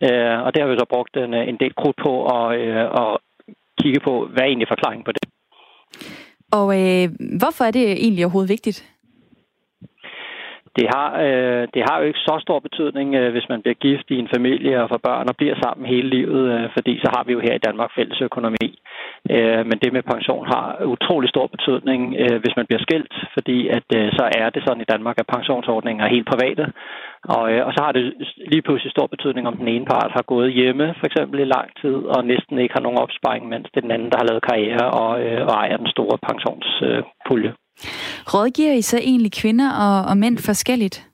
Uh, og det har vi så brugt en, en del krudt på at, uh, at kigge på, hvad er egentlig forklaringen på det. Og øh, hvorfor er det egentlig overhovedet vigtigt? Det har, øh, det har jo ikke så stor betydning, øh, hvis man bliver gift i en familie og får børn og bliver sammen hele livet, øh, fordi så har vi jo her i Danmark fælles økonomi. Øh, men det med pension har utrolig stor betydning, øh, hvis man bliver skilt, fordi at øh, så er det sådan i Danmark, at pensionsordningen er helt private. Og, øh, og så har det lige pludselig stor betydning, om den ene part har gået hjemme, for eksempel i lang tid, og næsten ikke har nogen opsparing, mens det er den anden, der har lavet karriere og, øh, og ejer den store pensionspulje. Øh, Rådgiver I så egentlig kvinder og, og mænd forskelligt?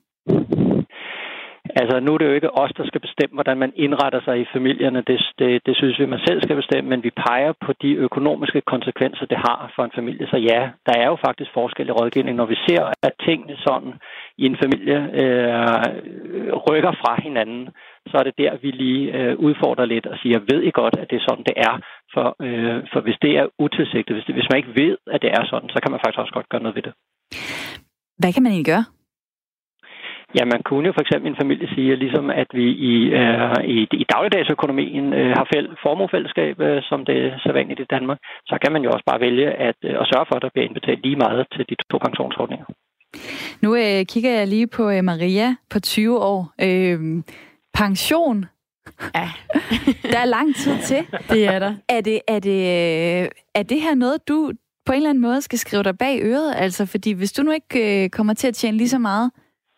Altså, nu er det jo ikke os, der skal bestemme, hvordan man indretter sig i familierne. Det, det, det synes vi, man selv skal bestemme, men vi peger på de økonomiske konsekvenser, det har for en familie. Så ja, der er jo faktisk forskel i rådgivning. Når vi ser, at tingene sådan i en familie øh, rykker fra hinanden, så er det der, vi lige øh, udfordrer lidt og siger, ved I godt, at det er sådan, det er? For, øh, for hvis det er utilsigtet, hvis, det, hvis man ikke ved, at det er sådan, så kan man faktisk også godt gøre noget ved det. Hvad kan man egentlig gøre? Ja, man kunne jo for eksempel en familie sige, at ligesom at vi i, øh, i, i dagligdagsøkonomien øh, har fæld, formuefællesskab, øh, som det er sædvanligt i Danmark, så kan man jo også bare vælge at, øh, at sørge for, at der bliver indbetalt lige meget til de to pensionsordninger. Nu øh, kigger jeg lige på øh, Maria på 20 år. Øh, pension. Ja. der er lang tid til. Det er der. Er det, er det, øh, er det her noget, du på en eller anden måde skal skrive dig bag øret? Altså, fordi hvis du nu ikke øh, kommer til at tjene lige så meget,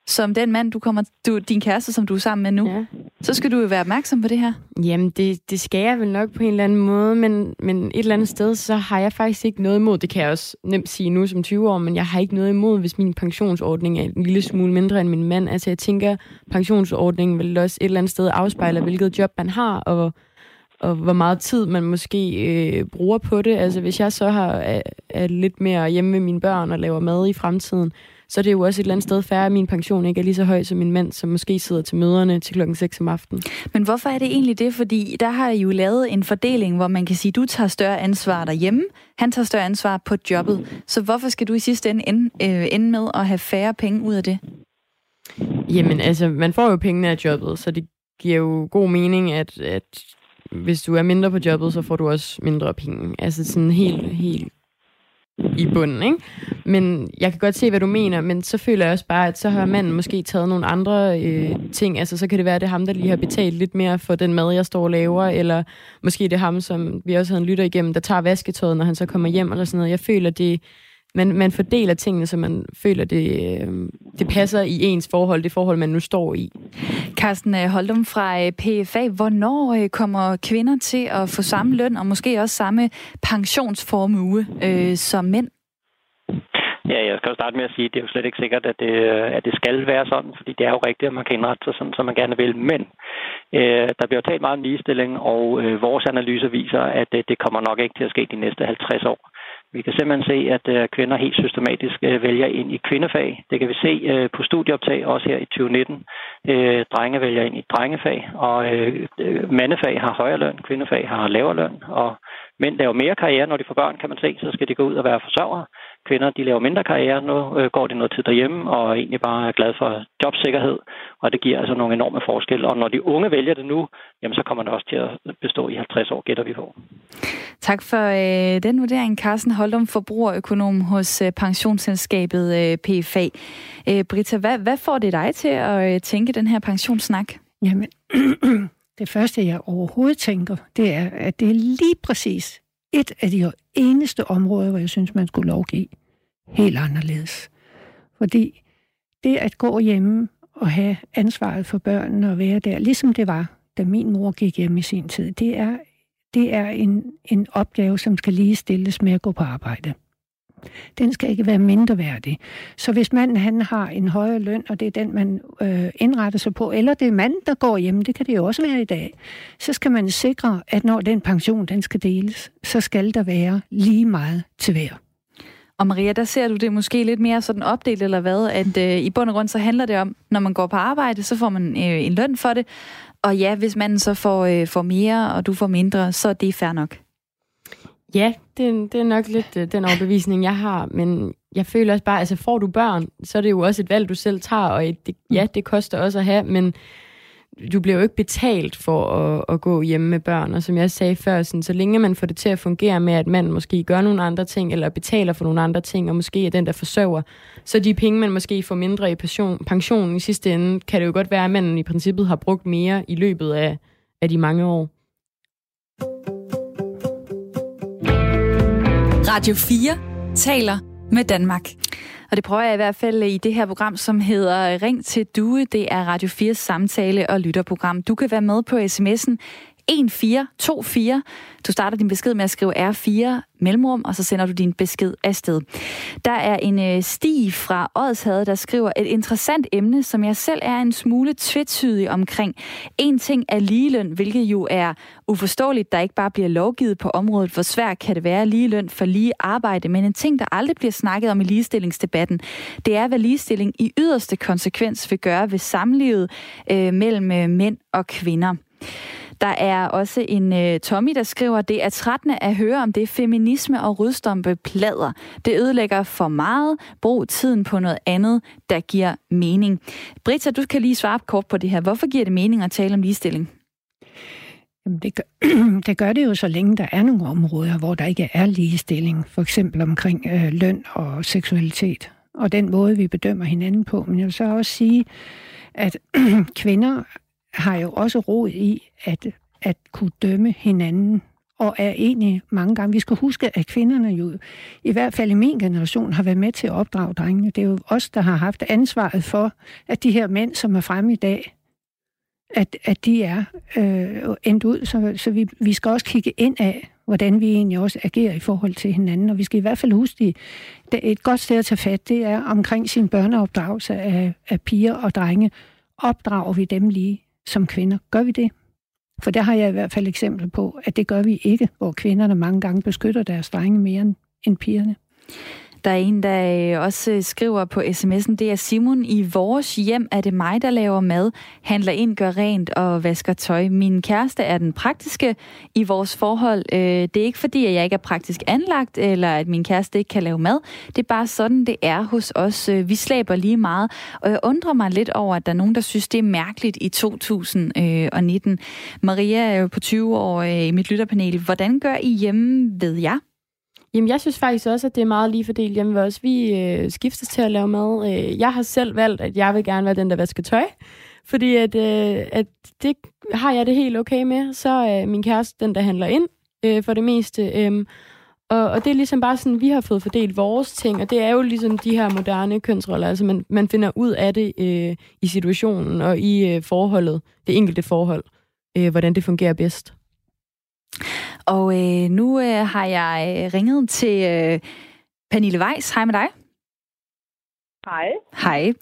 som den mand, du kommer, du, din kæreste, som du er sammen med nu, ja. så skal du jo være opmærksom på det her. Jamen, det, det skal jeg vel nok på en eller anden måde, men, men et eller andet sted, så har jeg faktisk ikke noget imod, det kan jeg også nemt sige nu som 20 år, men jeg har ikke noget imod, hvis min pensionsordning er en lille smule mindre end min mand. Altså, jeg tænker, pensionsordningen vil også et eller andet sted afspejle, hvilket job man har, og og hvor meget tid man måske øh, bruger på det. Altså hvis jeg så har er, er lidt mere hjemme med mine børn og laver mad i fremtiden, så er det jo også et eller andet sted færre, at min pension ikke er lige så høj som min mand, som måske sidder til møderne til klokken 6 om aftenen. Men hvorfor er det egentlig det? Fordi der har I jo lavet en fordeling, hvor man kan sige, at du tager større ansvar derhjemme, han tager større ansvar på jobbet. Så hvorfor skal du i sidste ende ende, øh, ende med at have færre penge ud af det? Jamen altså, man får jo pengene af jobbet, så det giver jo god mening, at, at hvis du er mindre på jobbet, så får du også mindre penge. Altså sådan helt, helt i bunden, ikke? Men jeg kan godt se, hvad du mener, men så føler jeg også bare, at så har manden måske taget nogle andre øh, ting. Altså, så kan det være, at det er ham, der lige har betalt lidt mere for den mad, jeg står og laver, eller måske det er ham, som vi også havde en lytter igennem, der tager vasketøjet, når han så kommer hjem, eller sådan noget. Jeg føler, det man, man fordeler tingene, så man føler, det, øh, det passer i ens forhold, det forhold, man nu står i. Carsten øh, Holdum fra øh, PFA, hvornår kommer kvinder til at få samme løn, og måske også samme pensionsformue øh, som mænd? Ja, jeg skal jo starte med at sige, at det er jo slet ikke sikkert, at det, at det skal være sådan, fordi det er jo rigtigt, at man kan indrette sig sådan, som man gerne vil. Men øh, der bliver jo talt meget om ligestilling, og øh, vores analyser viser, at det, det kommer nok ikke til at ske de næste 50 år. Vi kan simpelthen se, at øh, kvinder helt systematisk øh, vælger ind i kvindefag. Det kan vi se øh, på studieoptag, også her i 2019. Drenge vælger ind i drengefag, og mandefag har højere løn, kvindefag har lavere løn, og mænd laver mere karriere, når de får børn, kan man se, så skal de gå ud og være forsørgere. Kvinder, de laver mindre karriere, nu øh, går de noget tid derhjemme, og er egentlig bare er glad for jobsikkerhed, og det giver altså nogle enorme forskelle. Og når de unge vælger det nu, jamen så kommer det også til at bestå i 50 år, gætter vi på. Tak for øh, den vurdering, Carsten Holdum, forbrugerøkonom hos øh, pensionsselskabet øh, PFA. Øh, Britta, hvad, hvad får det dig til at øh, tænke den her pensionssnak? Jamen, det første, jeg overhovedet tænker, det er, at det er lige præcis et af de eneste områder, hvor jeg synes, man skulle lovgive helt anderledes. Fordi det at gå hjemme og have ansvaret for børnene og være der, ligesom det var, da min mor gik hjem i sin tid, det er, det er en, en opgave, som skal lige stilles med at gå på arbejde. Den skal ikke være mindre værdig. Så hvis manden han har en højere løn, og det er den, man øh, indretter sig på, eller det er manden, der går hjem, det kan det jo også være i dag, så skal man sikre, at når den pension den skal deles, så skal der være lige meget til hver. Og Maria, der ser du det måske lidt mere sådan opdelt, eller hvad? At øh, i bund og grund så handler det om, når man går på arbejde, så får man øh, en løn for det. Og ja, hvis manden så får, øh, får mere, og du får mindre, så er det fair nok. Ja, det, det er nok lidt øh, den overbevisning, jeg har, men jeg føler også bare, altså får du børn, så er det jo også et valg, du selv tager, og det, ja, det koster også at have, men du bliver jo ikke betalt for at, at gå hjemme med børn, og som jeg sagde før, sådan, så længe man får det til at fungere med, at man måske gør nogle andre ting, eller betaler for nogle andre ting, og måske er den, der forsørger, så de penge, man måske får mindre i pension, pensionen i sidste ende, kan det jo godt være, at man i princippet har brugt mere i løbet af, af de mange år. Radio 4 taler med Danmark. Og det prøver jeg i hvert fald i det her program, som hedder Ring til Due. Det er Radio 4's samtale- og lytterprogram. Du kan være med på sms'en 1424. Du starter din besked med at skrive R4 mellemrum, og så sender du din besked afsted. Der er en øh, Stig fra Odshade, der skriver et interessant emne, som jeg selv er en smule tvetydig omkring. En ting er ligeløn, hvilket jo er uforståeligt, der ikke bare bliver lovgivet på området. Hvor svært kan det være ligeløn for lige arbejde? Men en ting, der aldrig bliver snakket om i ligestillingsdebatten, det er, hvad ligestilling i yderste konsekvens vil gøre ved samlivet øh, mellem øh, mænd og kvinder. Der er også en øh, Tommy, der skriver, det er trættende at høre om det feminisme og rødstompe plader. Det ødelægger for meget. Brug tiden på noget andet, der giver mening. Britta, du kan lige svare kort på det her. Hvorfor giver det mening at tale om ligestilling? Jamen det, gør, det gør det jo så længe der er nogle områder, hvor der ikke er ligestilling. For eksempel omkring øh, løn og seksualitet. Og den måde, vi bedømmer hinanden på. Men jeg vil så også sige, at kvinder har jo også råd i at, at kunne dømme hinanden og er egentlig mange gange. Vi skal huske, at kvinderne jo, i hvert fald i min generation, har været med til at opdrage drengene. Det er jo os, der har haft ansvaret for, at de her mænd, som er fremme i dag, at, at de er øh, endt ud. Så, så vi, vi skal også kigge ind af, hvordan vi egentlig også agerer i forhold til hinanden. Og vi skal i hvert fald huske, at et godt sted at tage fat, det er omkring sin børneopdragelse af, af piger og drenge. Opdrager vi dem lige? Som kvinder. Gør vi det? For der har jeg i hvert fald eksempler på, at det gør vi ikke, hvor kvinderne mange gange beskytter deres drenge mere end pigerne. Der er en, der øh, også øh, skriver på sms'en, det er Simon, i vores hjem er det mig, der laver mad, handler ind, gør rent og vasker tøj. Min kæreste er den praktiske i vores forhold. Øh, det er ikke fordi, at jeg ikke er praktisk anlagt, eller at min kæreste ikke kan lave mad. Det er bare sådan, det er hos os. Vi slæber lige meget, og jeg undrer mig lidt over, at der er nogen, der synes, det er mærkeligt i 2019. Maria er jo på 20 år i mit lytterpanel. Hvordan gør I hjemme, ved jer? Jamen, jeg synes faktisk også, at det er meget lige fordelt hjemme ved os. Vi øh, skiftes til at lave mad. Øh, jeg har selv valgt, at jeg vil gerne være den, der vasker tøj. Fordi at, øh, at det har jeg det helt okay med. Så er øh, min kæreste den, der handler ind øh, for det meste. Øh, og, og det er ligesom bare sådan, vi har fået fordelt vores ting, og det er jo ligesom de her moderne kønsroller. Altså man, man finder ud af det øh, i situationen og i øh, forholdet, det enkelte forhold, øh, hvordan det fungerer bedst. Og øh, nu øh, har jeg øh, ringet til øh, Pernille Weiss. Hej med dig. Hej. Hej.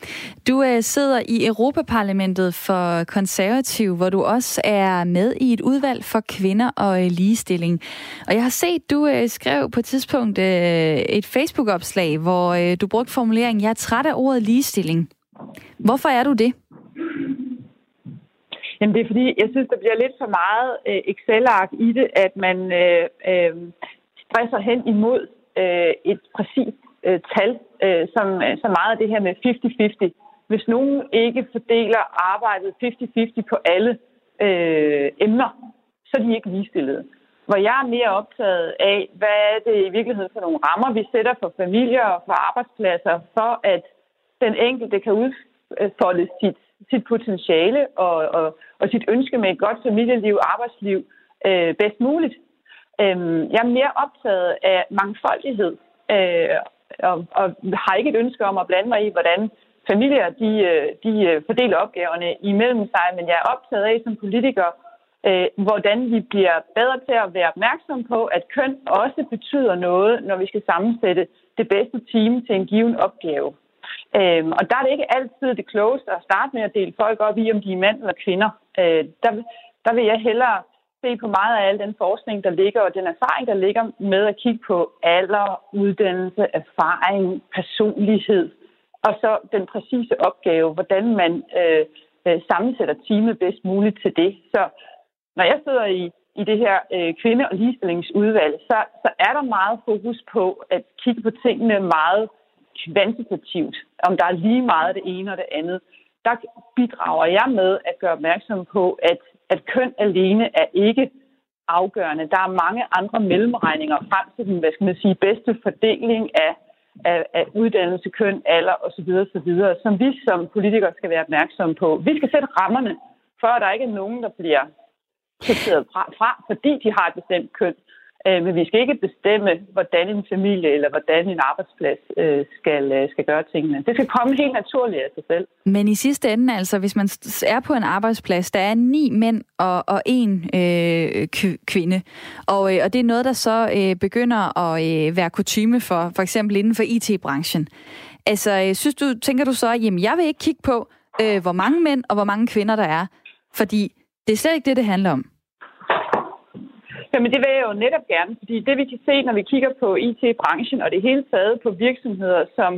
Du øh, sidder i Europaparlamentet for konservativ, hvor du også er med i et udvalg for kvinder og øh, ligestilling. Og jeg har set, du øh, skrev på et tidspunkt øh, et Facebook-opslag, hvor øh, du brugte formuleringen, jeg er træt af ordet ligestilling. Hvorfor er du det? Jamen det er fordi, jeg synes, der bliver lidt for meget øh, Excel-ark i det, at man øh, øh, stresser hen imod øh, et præcist øh, tal, øh, som, øh, så meget af det her med 50-50. Hvis nogen ikke fordeler arbejdet 50-50 på alle øh, emner, så er de ikke ligestillede. Hvor jeg er mere optaget af, hvad er det i virkeligheden for nogle rammer, vi sætter for familier og for arbejdspladser, for at den enkelte kan udfolde sit, sit potentiale og, og, og sit ønske med et godt familieliv og arbejdsliv øh, bedst muligt. Øh, jeg er mere optaget af mangfoldighed øh, og, og har ikke et ønske om at blande mig i, hvordan familier de, øh, de øh, fordeler opgaverne imellem sig, men jeg er optaget af som politiker, øh, hvordan vi bliver bedre til at være opmærksom på, at køn også betyder noget, når vi skal sammensætte det bedste team til en given opgave. Øhm, og der er det ikke altid det klogeste at starte med at dele folk op i, om de er mænd eller kvinder. Øh, der, der vil jeg hellere se på meget af al den forskning, der ligger, og den erfaring, der ligger med at kigge på alder, uddannelse, erfaring, personlighed, og så den præcise opgave, hvordan man øh, øh, sammensætter teamet bedst muligt til det. Så når jeg sidder i, i det her øh, kvinde- og ligestillingsudvalg, så, så er der meget fokus på at kigge på tingene meget kvantitativt, om der er lige meget det ene og det andet. Der bidrager jeg med at gøre opmærksom på, at, at køn alene er ikke afgørende. Der er mange andre mellemregninger frem til den hvad skal man sige, bedste fordeling af, af, af uddannelse, køn, alder osv., osv., som vi som politikere skal være opmærksomme på. Vi skal sætte rammerne, for at der ikke er nogen, der bliver sorteret fra, fra, fordi de har et bestemt køn. Øh, men vi skal ikke bestemme, hvordan en familie eller hvordan en arbejdsplads øh, skal, øh, skal gøre tingene. Det skal komme helt naturligt af sig selv. Men i sidste ende, altså, hvis man er på en arbejdsplads, der er ni mænd og, og en øh, kvinde, og, og det er noget, der så øh, begynder at øh, være kutume for, for eksempel inden for IT-branchen. Altså, synes du, tænker du så, jamen jeg vil ikke kigge på, øh, hvor mange mænd og hvor mange kvinder der er, fordi det er slet ikke det, det handler om. Jamen det vil jeg jo netop gerne, fordi det vi kan se, når vi kigger på IT-branchen og det hele taget på virksomheder, som,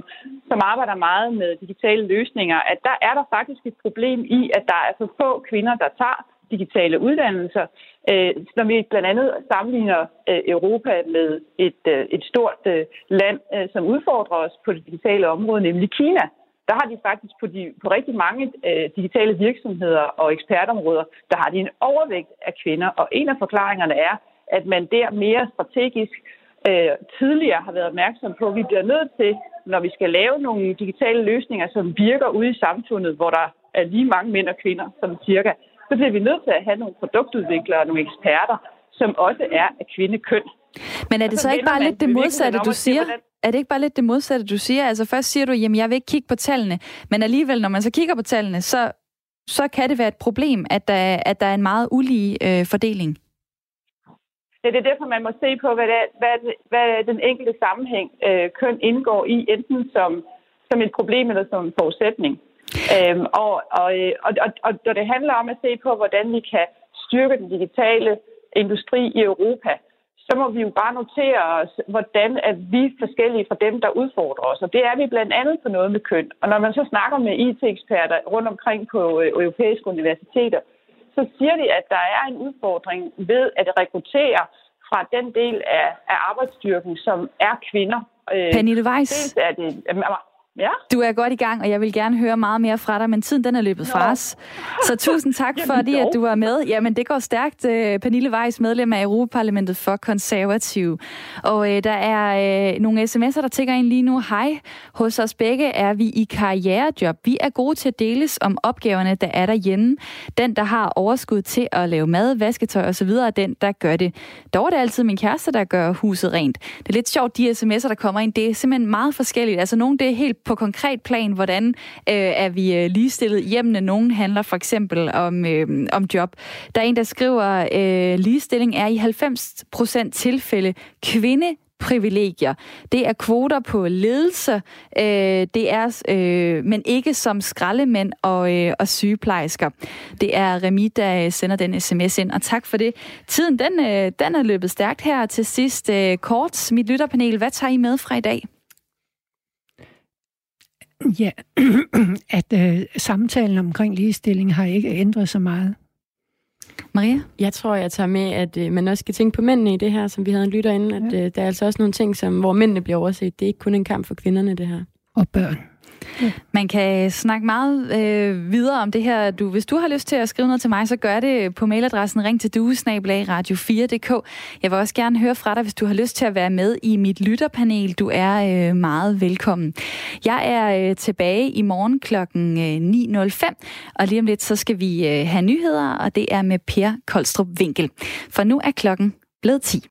som arbejder meget med digitale løsninger, at der er der faktisk et problem i, at der er for få kvinder, der tager digitale uddannelser. Øh, når vi blandt andet sammenligner øh, Europa med et, øh, et stort øh, land, øh, som udfordrer os på det digitale område, nemlig Kina, der har de faktisk på, de, på rigtig mange øh, digitale virksomheder og ekspertområder, der har de en overvægt af kvinder. Og en af forklaringerne er, at man der mere strategisk øh, tidligere har været opmærksom på, at vi bliver nødt til, når vi skal lave nogle digitale løsninger, som virker ude i samfundet, hvor der er lige mange mænd og kvinder, som cirka, så bliver vi nødt til at have nogle produktudviklere og nogle eksperter, som også er af kvindekøn. Men er det så, så ikke bare lidt det modsatte, du siger? Er det ikke bare lidt det modsatte, du siger? Altså først siger du, jamen jeg vil ikke kigge på tallene, men alligevel, når man så kigger på tallene, så, så kan det være et problem, at der, at der er en meget ulige øh, fordeling. Ja, det er derfor, man må se på, hvad, det, hvad, hvad den enkelte sammenhæng øh, køn indgår i, enten som, som et problem eller som en forudsætning. Øhm, og, og, og, og, og det handler om at se på, hvordan vi kan styrke den digitale industri i Europa, så må vi jo bare notere os, hvordan er vi forskellige fra dem, der udfordrer os. Og det er vi blandt andet på noget med køn. Og når man så snakker med IT-eksperter rundt omkring på øh, europæiske universiteter, så siger de, at der er en udfordring ved at rekruttere fra den del af, af arbejdsstyrken, som er kvinder. Øh, Pernille Weiss. Dels er det Ja. Du er godt i gang, og jeg vil gerne høre meget mere fra dig, men tiden den er løbet fra os. Så tusind tak fordi, at du var med. Jamen, det går stærkt. Øh, Pernille Weiss, medlem af Europaparlamentet for Konservativ. Og øh, der er øh, nogle sms'er, der tigger ind lige nu. Hej. Hos os begge er vi i karrierejob. Vi er gode til at deles om opgaverne, der er derhjemme. Den, der har overskud til at lave mad, vasketøj osv., er den, der gør det. Dog er det altid min kæreste, der gør huset rent. Det er lidt sjovt, de sms'er, der kommer ind. Det er simpelthen meget forskelligt. Altså, nogle det er helt på konkret plan, hvordan øh, er vi øh, ligestillet hjemmene. Nogen handler for eksempel om, øh, om job. Der er en, der skriver, øh, ligestilling er i 90% tilfælde kvinde privilegier. Det er kvoter på ledelse, øh, det er, øh, men ikke som skraldemænd og, øh, og sygeplejersker. Det er Remi, der øh, sender den sms ind, og tak for det. Tiden den, øh, den er løbet stærkt her til sidst. Øh, kort, mit lytterpanel, hvad tager I med fra i dag? Ja, at øh, samtalen omkring ligestilling har ikke ændret så meget. Maria? Jeg tror, jeg tager med, at øh, man også skal tænke på mændene i det her, som vi havde en lytter inden, at øh, der er altså også nogle ting, som, hvor mændene bliver overset. Det er ikke kun en kamp for kvinderne, det her. Og børn. Man kan snakke meget øh, videre om det her. Du, hvis du har lyst til at skrive noget til mig, så gør det på mailadressen ring til duesnabelag-radio4.dk. Jeg vil også gerne høre fra dig, hvis du har lyst til at være med i mit lytterpanel. Du er øh, meget velkommen. Jeg er øh, tilbage i morgen kl. 9.05, øh, og lige om lidt, så skal vi øh, have nyheder, og det er med Per Koldstrup Winkel. For nu er klokken blevet 10.